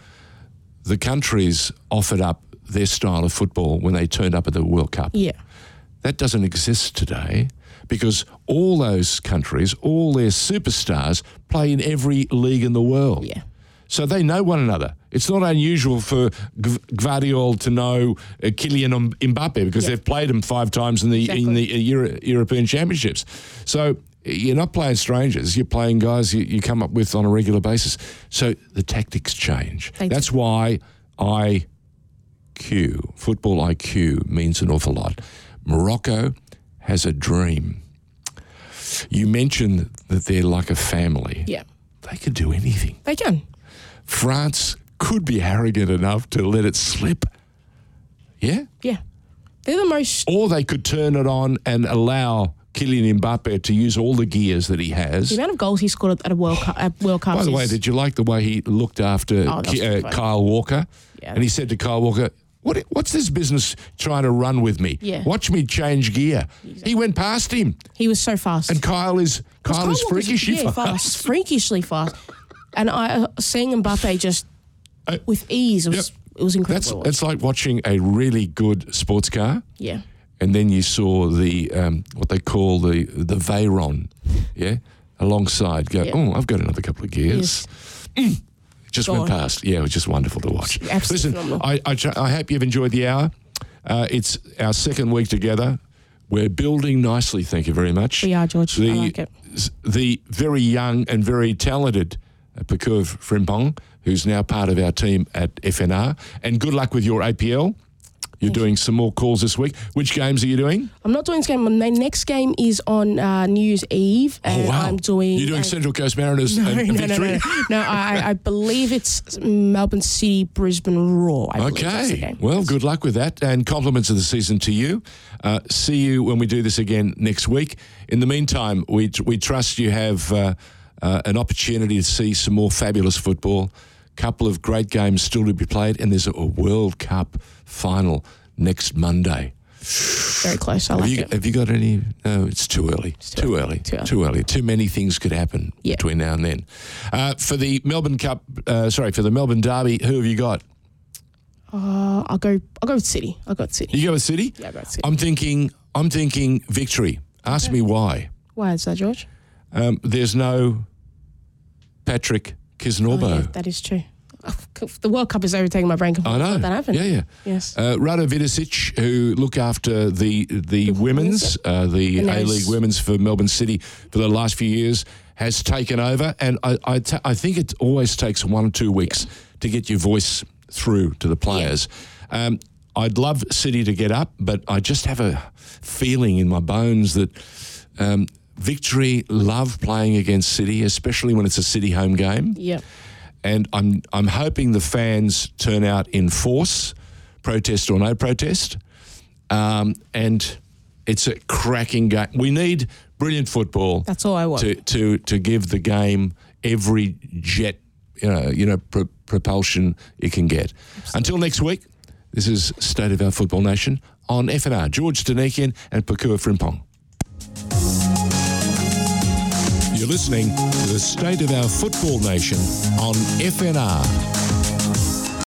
the countries offered up their style of football when they turned up at the World Cup. Yeah, That doesn't exist today because all those countries, all their superstars play in every league in the world. Yeah. So they know one another. It's not unusual for G- Gvardiol to know uh, Kylian Mbappe because Yeah. they've played him five times in the in the uh, Euro- European Championships. So you're not playing strangers. You're playing guys you, you come up with on a regular basis. So the tactics change. Do. That's why IQ, football IQ, means an awful lot. Morocco has a dream. You mentioned that they're like a family. Yeah. They could do anything. They can. France could be arrogant enough to let it slip. Yeah? Yeah. They're the most. Or they could turn it on and allow Kylian Mbappe to use all the gears that he has. The amount of goals he scored at a World Cup. At World Cup By the way, did you like the way he looked after Oh, uh. Kyle Walker? Yeah. And he said to Kyle Walker, what, what's this business trying to run with me? Yeah. Watch me change gear. He went past him. He was so fast. And Kyle is Kyle, is freakishly yeah, fast. freakishly fast. And I uh, seeing Mbappe just Uh, with ease it was yep. it was That's incredible. it's like watching a really good sports car. yeah. and then you saw the um, what they call the the Veyron, yeah, alongside. Go, oh, I've got another couple of gears. Yes. Just Go went past. Yeah, it was just wonderful to watch. Absolutely Listen. I, I I hope you've enjoyed the hour. Uh, it's our second week together. We're building nicely. Thank you very much. We are, George. I The, like it. the very young and very talented Pakua Frimpong, who's now part of our team at FNR. And good luck with your APL. You're doing some more calls this week. Which games are you doing? I'm not doing this game. My next game is on uh, New Year's Eve, and oh wow! I'm doing. You're doing uh, Central Coast Mariners no, and, no, and no, no, Victory. no, no. I, I believe it's Melbourne City, Brisbane Roar. I believe that's the Okay. Well, good luck with that, and compliments of the season to you. Uh, see you when we do this again next week. In the meantime, we we trust you have uh, an opportunity to see some more fabulous football. a Couple of great games still to be played, and there's a World Cup final next Monday. Very close. I Have like you, it. have you got any? No, it's too early. Too, early. Too early. Too early. Too many things could happen Yeah. between now and then. Uh, for the Melbourne Cup, uh, sorry, for the Melbourne Derby, who have you got? Uh, I'll go. I'll go with City. I'll go with City. You go with City. Yeah, I'll go with City. I'm thinking. I'm thinking victory. Ask me why. Why is that, George? Um, there's no Patrick Oh, yeah, that is true. The World Cup is overtaking my brain. I know. That happen. Yeah, yeah. Yes. Uh, Rado Vidosic, who look after the the, women's, uh, the A League women's for Melbourne City for the last few years, has taken over, and I I ta- I think it always takes one or two weeks to get your voice through to the players. Um, I'd love City to get up, but I just have a feeling in my bones that. Um, Victory love playing against City, especially when it's a City home game Yeah. and I'm I'm hoping the fans turn out in force, protest or no protest, um, and it's a cracking game. We need brilliant football That's all I want. to to to give the game every jet you know you know pro- propulsion it can get. Until next week, this is State of Our Football Nation on FNR. George Donikian and Pakua Frimpong. You're listening to the State of Our Football Nation on FNR.